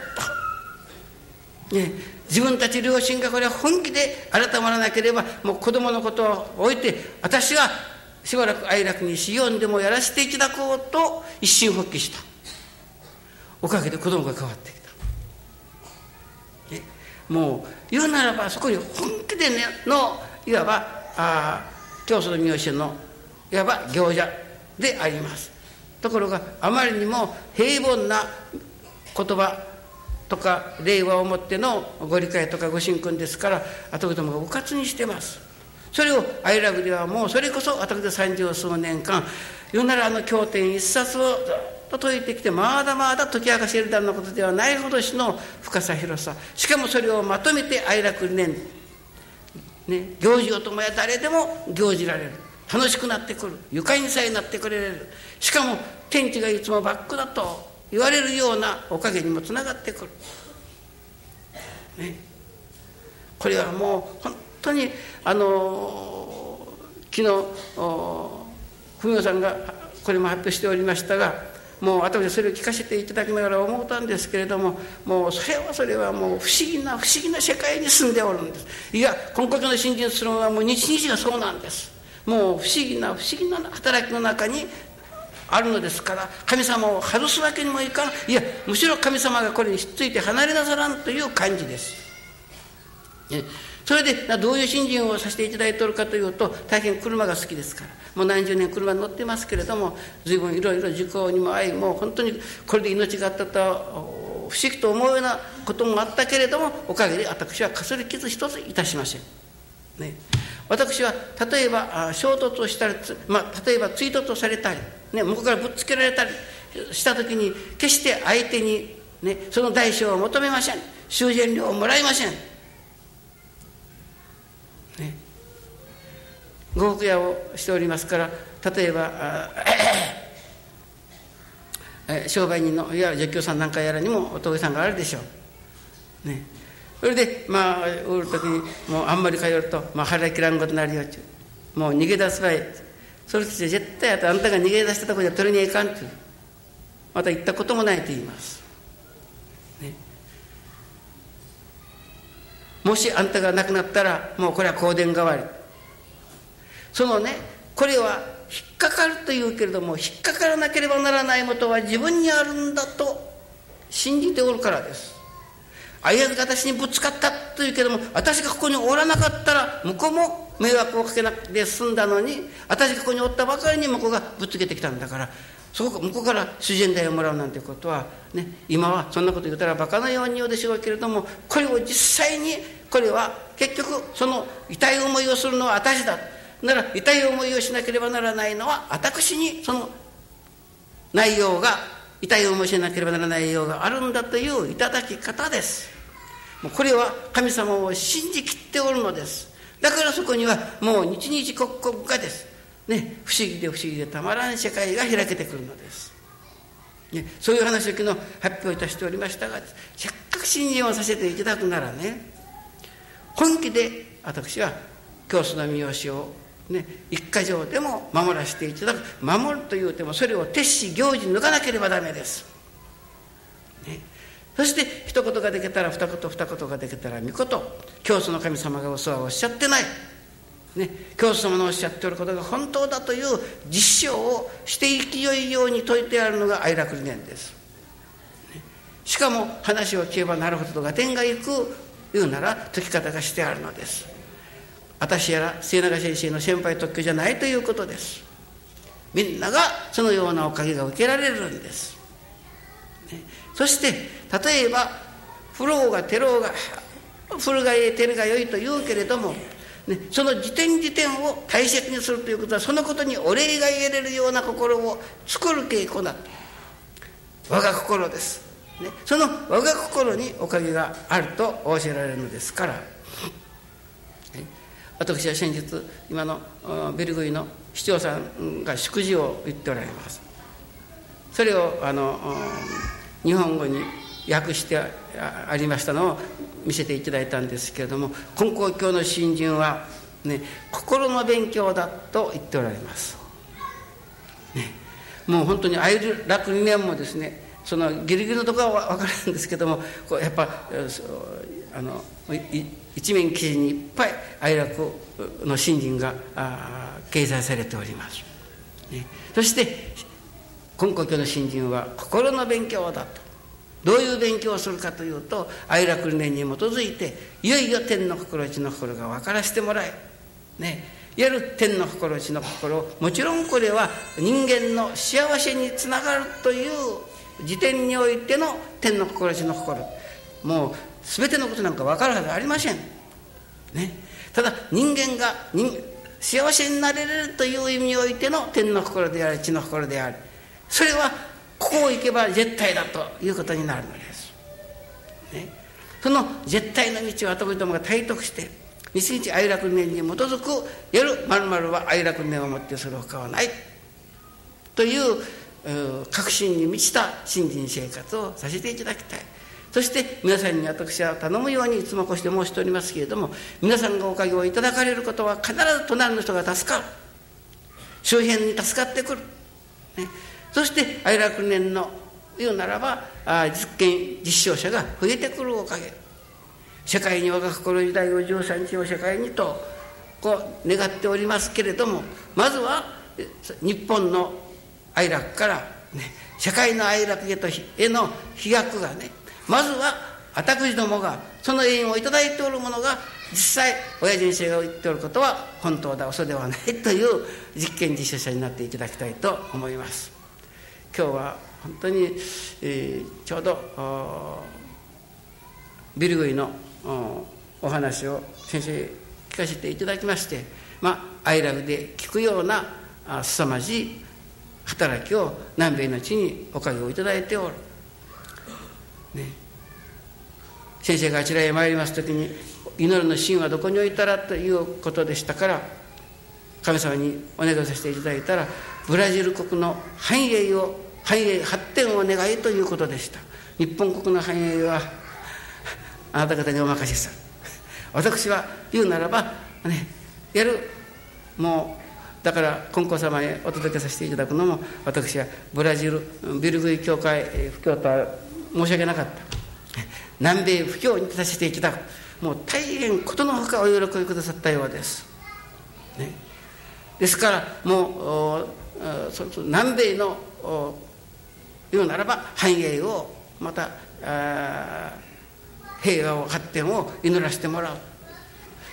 た。ね。自分たち両親がこれは本気で改まらなければもう子供のことを置いて私はしばらく哀楽にしようにでもやらせていただこうと一心発起した。おかげで子供が変わってきた。もう言うならばそこに本気でねのいわばあ教祖の三好のいわば行者であります。ところがあまりにも平凡な言葉とか令和をもってのご理解とかご神君ですから後々もがうかつにしてます。それを「アイラブではもうそれこそ後で三十数年間言うならあの経典一冊をずっと解いてきてまだまだ解き明かせるだのことではないほどしの深さ広さ。しかもそれをまとめて哀楽理念ね行事をともや誰でも行じられる。楽しくなってくる。愉快にさえなってくれる。しかも天地がいつもバックだと言われるようなおかげにもつながってくる、ね、これはもう本当にあの昨日文雄さんがこれも発表しておりましたがもう私それを聞かせていただきながら思ったんですけれどももうそれはそれはもう不思議な不思議な世界に住んでおるんです。いや根拠の信心するのはもう日々がそうなんです。もう不思議な不思議な働きの中にあるのですから神様を外すわけにもいかん。いやむしろ神様がこれにひっついて離れなさらんという感じです。それでどういう信心をさせていただいておるかというと大変車が好きですから。もう何十年車に乗ってますけれども随分いろいろ事故にも遭いもう本当にこれで命があったと不思議と思うようなこともあったけれどもおかげで私はかすり傷一ついたしません。ね、私は例えば衝突をしたり、まあ、例えば追突をされたり、ね、向こうからぶっつけられたりした時に決して相手に、ね、その代償を求めません。修繕料をもらいません。呉服屋をしておりますから例えば商売人のいや絶叫さんなんかやらにもお峠さんがあるでしょう。ね、それでまあ売る時にもうあんまり通ると、まあ、腹切らんことになるよっちゅう。もう逃げ出す場合それって絶対あとあんたが逃げ出したところで取りに行かんっていう。また行ったこともないと言います。ね、もしあんたが亡くなったらもうこれは香典代わり。そのねこれは引っかかるというけれども引っかからなければならないもとは自分にあるんだと信じておるからです。あいやずが私にぶつかったというけれども私がここにおらなかったら向こうも迷惑をかけなくて済んだのに私がここにおったばかりに向こうがぶつけてきたんだからそこ向こうから主人代をもらうなんてことはね今はそんなこと言ったらバカなように言うでしょうけれどもこれを実際にこれは結局その痛い思いをするのは私だ。なら痛い思いをしなければならないのは私にその内容が痛い思いしなければならない内容があるんだといういただき方です。もうこれは神様を信じきっておるのです。だからそこにはもう日々刻々がです。ね不思議で不思議でたまらん世界が開けてくるのです、ね、そういう話を昨日発表いたしておりましたがせっかく信心をさせていただくならね本気で私は教祖の三好をね、一箇条でも守らせていただく。守るというてもそれを徹し行事抜かなければダメです、ね、そして一言ができたら二言二言ができたら御事教祖の神様が嘘はおっしゃってない。ね、教祖様のおっしゃっておることが本当だという実証をしていきよいように説いてあるのが愛楽理念です、ね、しかも話を聞けばなるほどとが天が行く。言うなら解き方がしてあるのです。私やら末永先生の先輩特許じゃないということです。みんながそのようなおかげが受けられるんです、ね、そして例えば降ろうが照ろうが降るがええ照るがよいと言うけれども、ね、その時点時点を大切にするということはそのことにお礼が言えれるような心を作る稽古だ我が心です、ね、その我が心におかげがあると教えられるのですから。私は先日今のベルグイの市長さんが祝辞を言っておられます。それをあの日本語に訳してありましたのを見せていただいたんですけれども根高教の新人は、ね、心の勉強だと言っておられます、ね、もう本当にアイル楽2年もですねそのギリギリのところは分からないんですけどもこうやっぱあの一面記事にいっぱい哀楽の信心が掲載されております、ね、そして根古教の信心は心の勉強だと。どういう勉強をするかというと哀楽理念に基づいていよいよ天の心地の心が分からせてもらえ。ね。いわゆる天の心地の心もちろんこれは人間の幸せにつながるという時点においての天の心地の心。もう全てのことなんか分かるはずありません、ね、ただ人間が人幸せになれるという意味においての天の心であり地の心である。それはここを行けば絶対だということになるのです、ね、その絶対の道を私どもが体得して日々愛楽念に基づく夜まるは愛楽念をもってするほかはない。という確信に満ちた信心生活をさせていただきたい。そして皆さんに私は頼むようにいつもこうして申しておりますけれども皆さんがおかげをいただかれることは必ず隣の人が助かる。周辺に助かってくる、ね、そして愛楽年の言うならばあ実験実証者が増えてくるおかげ。社会に我が心時代を13日を社会にとこう願っておりますけれどもまずは日本の愛楽から、ね、社会の愛楽へとへの飛躍がねまずは私どもがその縁を頂いておるものが実際親人生が言っておることは本当だ嘘ではないという実験実証者になっていただきたいと思います。今日は本当に、えー、ちょうどビルグイのお話を先生聞かせていただきましてまあアイラブで聞くような凄まじい働きを南米の地におかげをいただいておるね、先生があちらへ参ります時に祈るの真はどこに置いたらということでしたから神様にお願いさせていただいたらブラジル国の繁栄を繁栄発展をお願いということでした。日本国の繁栄はあなた方にお任せする私は言うならばねやる。もうだから金光様へお届けさせていただくのも私はブラジルビルグイ教会布教とは申し訳なかった。南米不況にさせていただく。もう大変ことのほかお喜びくださったようです、ね、ですからもう南米の言うならば繁栄をまた平和を発展を祈らせてもらう。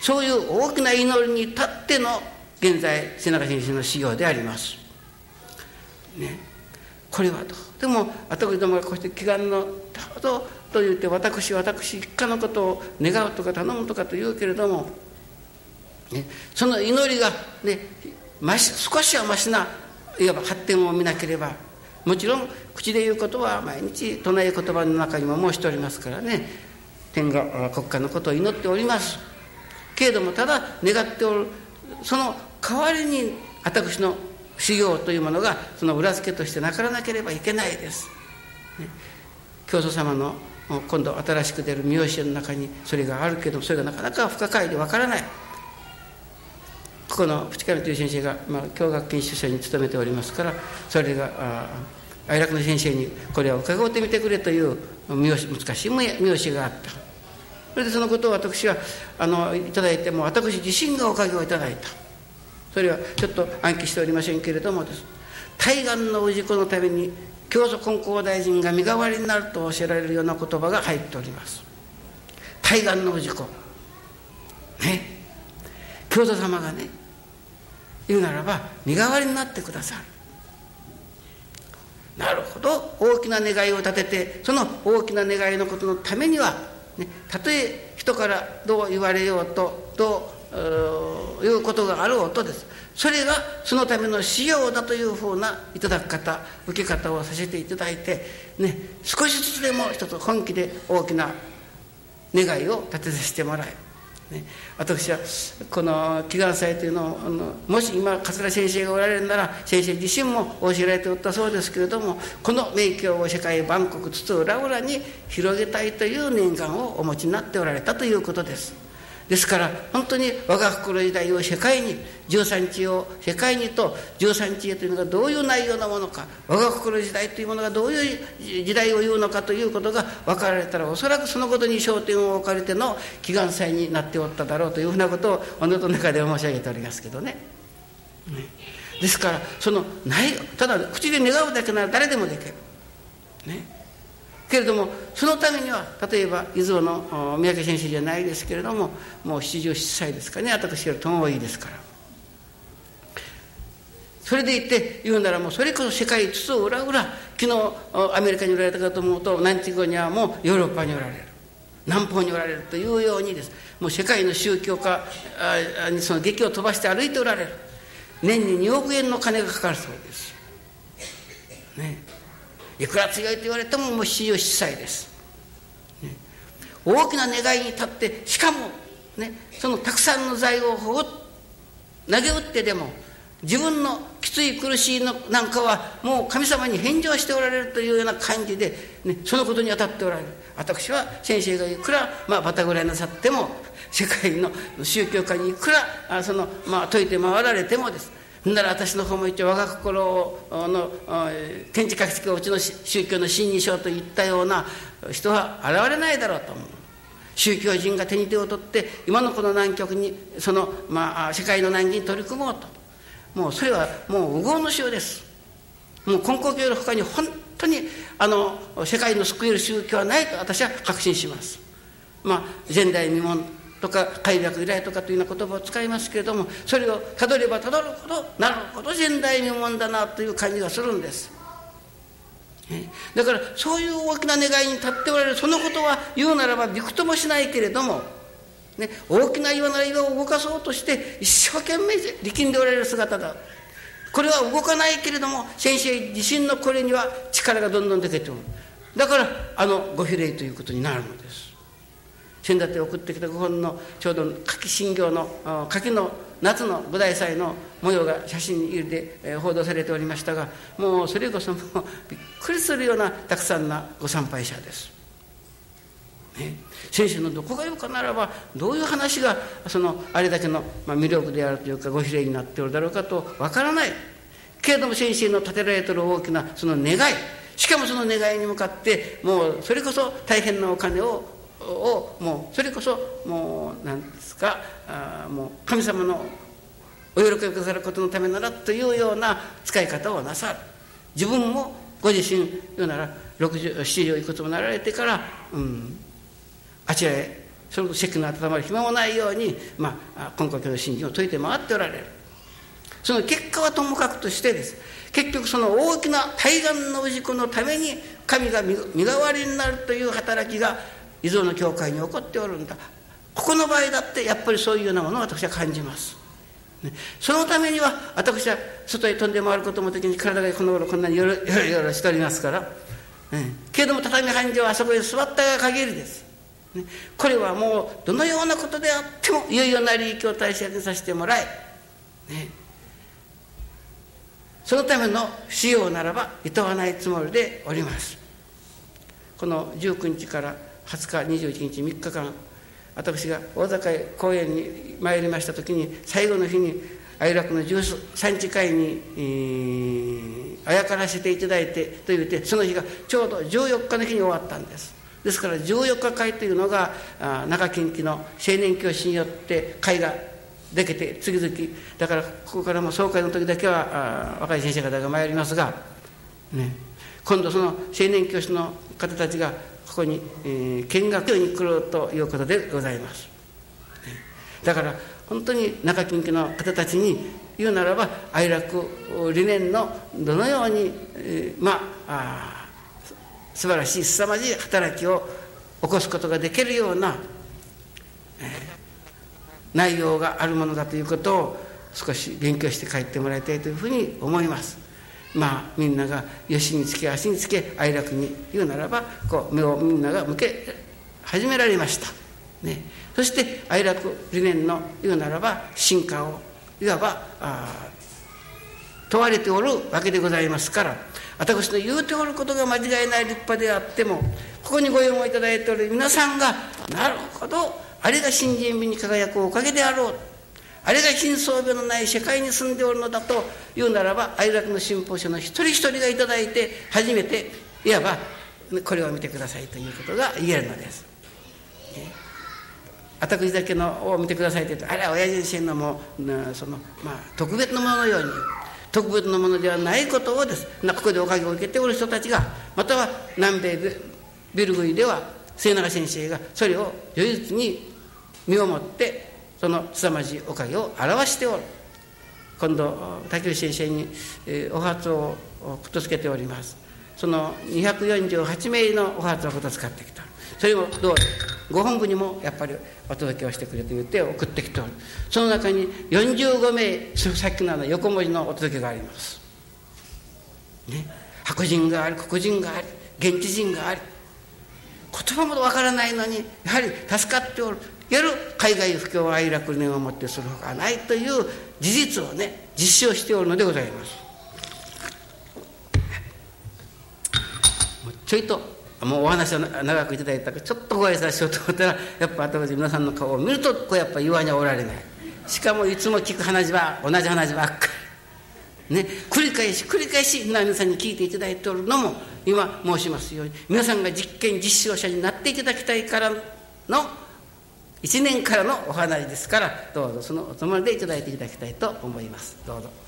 そういう大きな祈りに立っての現在瀬中先生の修行であります。ね、これはと。でも私どもがこうして祈願のたどと言って私私一家のことを願うとか頼むとかと言うけれども、ね、その祈りが、ね、まし少しはましないわば発展を見なければもちろん口で言うことは毎日唱え言葉の中にも申しておりますからね天が国家のことを祈っておりますけれどもただ願っておるその代わりに私の修行というものがその裏付けとしてなからなければいけないです。ね、教祖様の今度新しく出る三好の中にそれがあるけどそれがなかなか不可解でわからない。ここのプチカルという先生が、まあ、教学研修者に勤めておりますからそれが愛楽の先生にこれを伺ってみてくれという難しい三好があったそれでそのことを私はあのいただいても私自身がおかげをいただいたそれはちょっと暗記しておりませんけれどもです対岸の氏子のために教祖金光大臣が身代わりになると教えられるような言葉が入っております。対岸の氏子。ね。教祖様がね言うならば身代わりになってくださる。なるほど。大きな願いを立ててその大きな願いのことのためには、ね、たとえ人からどう言われようとどういうことがあろうとですそれがそのための使用だというふうないただき方受け方をさせていただいて、ね、少しずつでも一つ本気で大きな願いを立てさせてもらいね、私はこの祈願祭というのをあのもし今桂先生がおられるなら先生自身も教えられておったそうですけれどもこの名教を世界万国津々浦々に広げたいという念願をお持ちになっておられたということです。ですから本当に我が心時代を世界に13日を世界にと13日へというのがどういう内容のものか我が心時代というものがどういう時代を言うのかということが分かられたらおそらくそのことに焦点を置かれての祈願祭になっておっただろうというふうなことをおのとの中で申し上げておりますけどね。ねですからそのないただ口で願うだけなら誰でもできる。ねけれどもそのためには例えば伊豆の三宅先生じゃないですけれどももう七十七歳ですかね私よりとも多いですから。それで言って言うならもうそれこそ世界津々浦々昨日アメリカにおられたかと思うと何日後にはもうヨーロッパにおられる。南方におられるというようにです。もう世界の宗教家にその劇を飛ばして歩いておられる。年に2億円の金がかかるそうですね。いくら強いと言われてももう47歳です、ね、大きな願いに立ってしかも、ね、そのたくさんの財を投げ打ってでも自分のきつい苦しいのなんかはもう神様に返上しておられるというような感じで、ね、そのことに当たっておられる。私は先生がいくら、まあ、バタぐらいなさっても世界の宗教家にいくらあその、まあ、解いて回られてもです。なら私の方も一応我が心の天地書きつけをうちの宗教の真にしようといったような人は現れないだろうと思う。宗教人が手に手を取って今のこの南極にその、まあ、世界の難儀に取り組もうと。もうそれはもう右往の衆です。もう根高教のほかに本当にあの世界の救える宗教はないと私は確信します。まあ前代未聞とか快楽依頼とかというような言葉を使いますけれどもそれをたどればたどるほどなるほど前代未聞だなという感じがするんです。だからそういう大きな願いに立っておられるそのことは言うならばびくともしないけれども、ね、大きな岩なら岩を動かそうとして一生懸命力んでおられる姿だ。これは動かないけれども先生自身のこれには力がどんどん出てくる。だからあのご比例ということになるのです。先だって送ってきた5本のちょうど柿新行の柿の夏の五大祭の模様が写真入りで、え報道されておりましたがもうそれこそもうびっくりするようなたくさんなご参拝者です。ね、先生のどこがよかならばどういう話がそのあれだけの、ま魅力であるというかご比例になっておるだろうかとわからないけれども先生の立てられてる大きなその願いしかもその願いに向かってもうそれこそ大変なお金ををもうそれこそもう何ですかあもう神様のお喜びくださることのためならというような使い方をなさる。自分もご自身言うなら67いくつもなられてから、うん、あちらへその席の温まる暇もないように、まあ、今回の信心を解いて回っておられる。その結果はともかくとしてです。結局その大きな対岸の氏子のために神が身代わりになるという働きが伊豆の教会に起こっておるんだ。ここの場合だってやっぱりそういうようなものを私は感じます、ね、そのためには私は外へ飛んで回ることもできに体がこの頃こんなによろよろよろしておりますから、ね、けれども畳半畳はあそこへ座った限りです、ね、これはもうどのようなことであってもいよいよなり行きを大切にさせてもらい、ね、そのための使用ならばいとわないつもりでおります。この19日から20日21日3日間私が大坂公園に参りました時に最後の日に愛楽の13日会に、えー、あやからせていただいてと言ってその日がちょうど14日の日に終わったんです。ですから14日会というのが中近畿の青年教師によって会ができて次々。だからここからも総会の時だけは若い先生方が参りますが、ね、今度その青年教師の方たちがここに、えー、見学に来るということでございます。だから本当に中近畿の方たちに言うならば哀楽理念のどのように、えー、まあ素晴らしい凄まじい働きを起こすことができるような、えー、内容があるものだということを少し勉強して帰ってもらいたいというふうに思います。まあみんなが吉につけ足につけ哀楽に言うならばこう目をみんなが向け始められました。ね、そして哀楽理念の言うならば進化をいわば問われておるわけでございますから私の言うておることが間違いない立派であってもここにご用意いただいておる皆さんがなるほどあれが新人美に輝くおかげであろうあれが貧相病のない世界に住んでおるのだというならば愛楽の信奉者の一人一人が頂いて初めていわばこれを見てくださいということが言えるのです。私だけのを見てくださいって言うとあれは親父先生のもうその、まあ、特別なもののように特別なものではないことをですここでおかげを受けておる人たちがまたは南米ベルグイでは末永先生がそれを如実に身をもってその凄まじいおかげを表しておる。今度竹内先生に、え、お初をくっとつけております。その248名のお初をこと使ってきた。それをどうご本部にもやっぱりお届けをしてくれと言って送ってきておる。その中に45名さっきのの横文字のお届けがあります、ね、白人があり黒人があり現地人があり。言葉もわからないのにやはり助かっておる。る。海外不況愛楽念をもってするほかないという事実をね実証しておるのでございます。ちょいともうお話を長くいただいたからちょっとご挨拶しようと思ったらやっぱ後で皆さんの顔を見るとこうやっぱ岩にはおられない。しかもいつも聞く話は同じ話ばっかり。ね繰り返し繰り返し皆さんに聞いていただいておるのも今申しますように皆さんが実験実証者になっていただきたいからの1年からのお花ですからどうぞそのおつもりでいただいていただきたいと思いますどうぞ。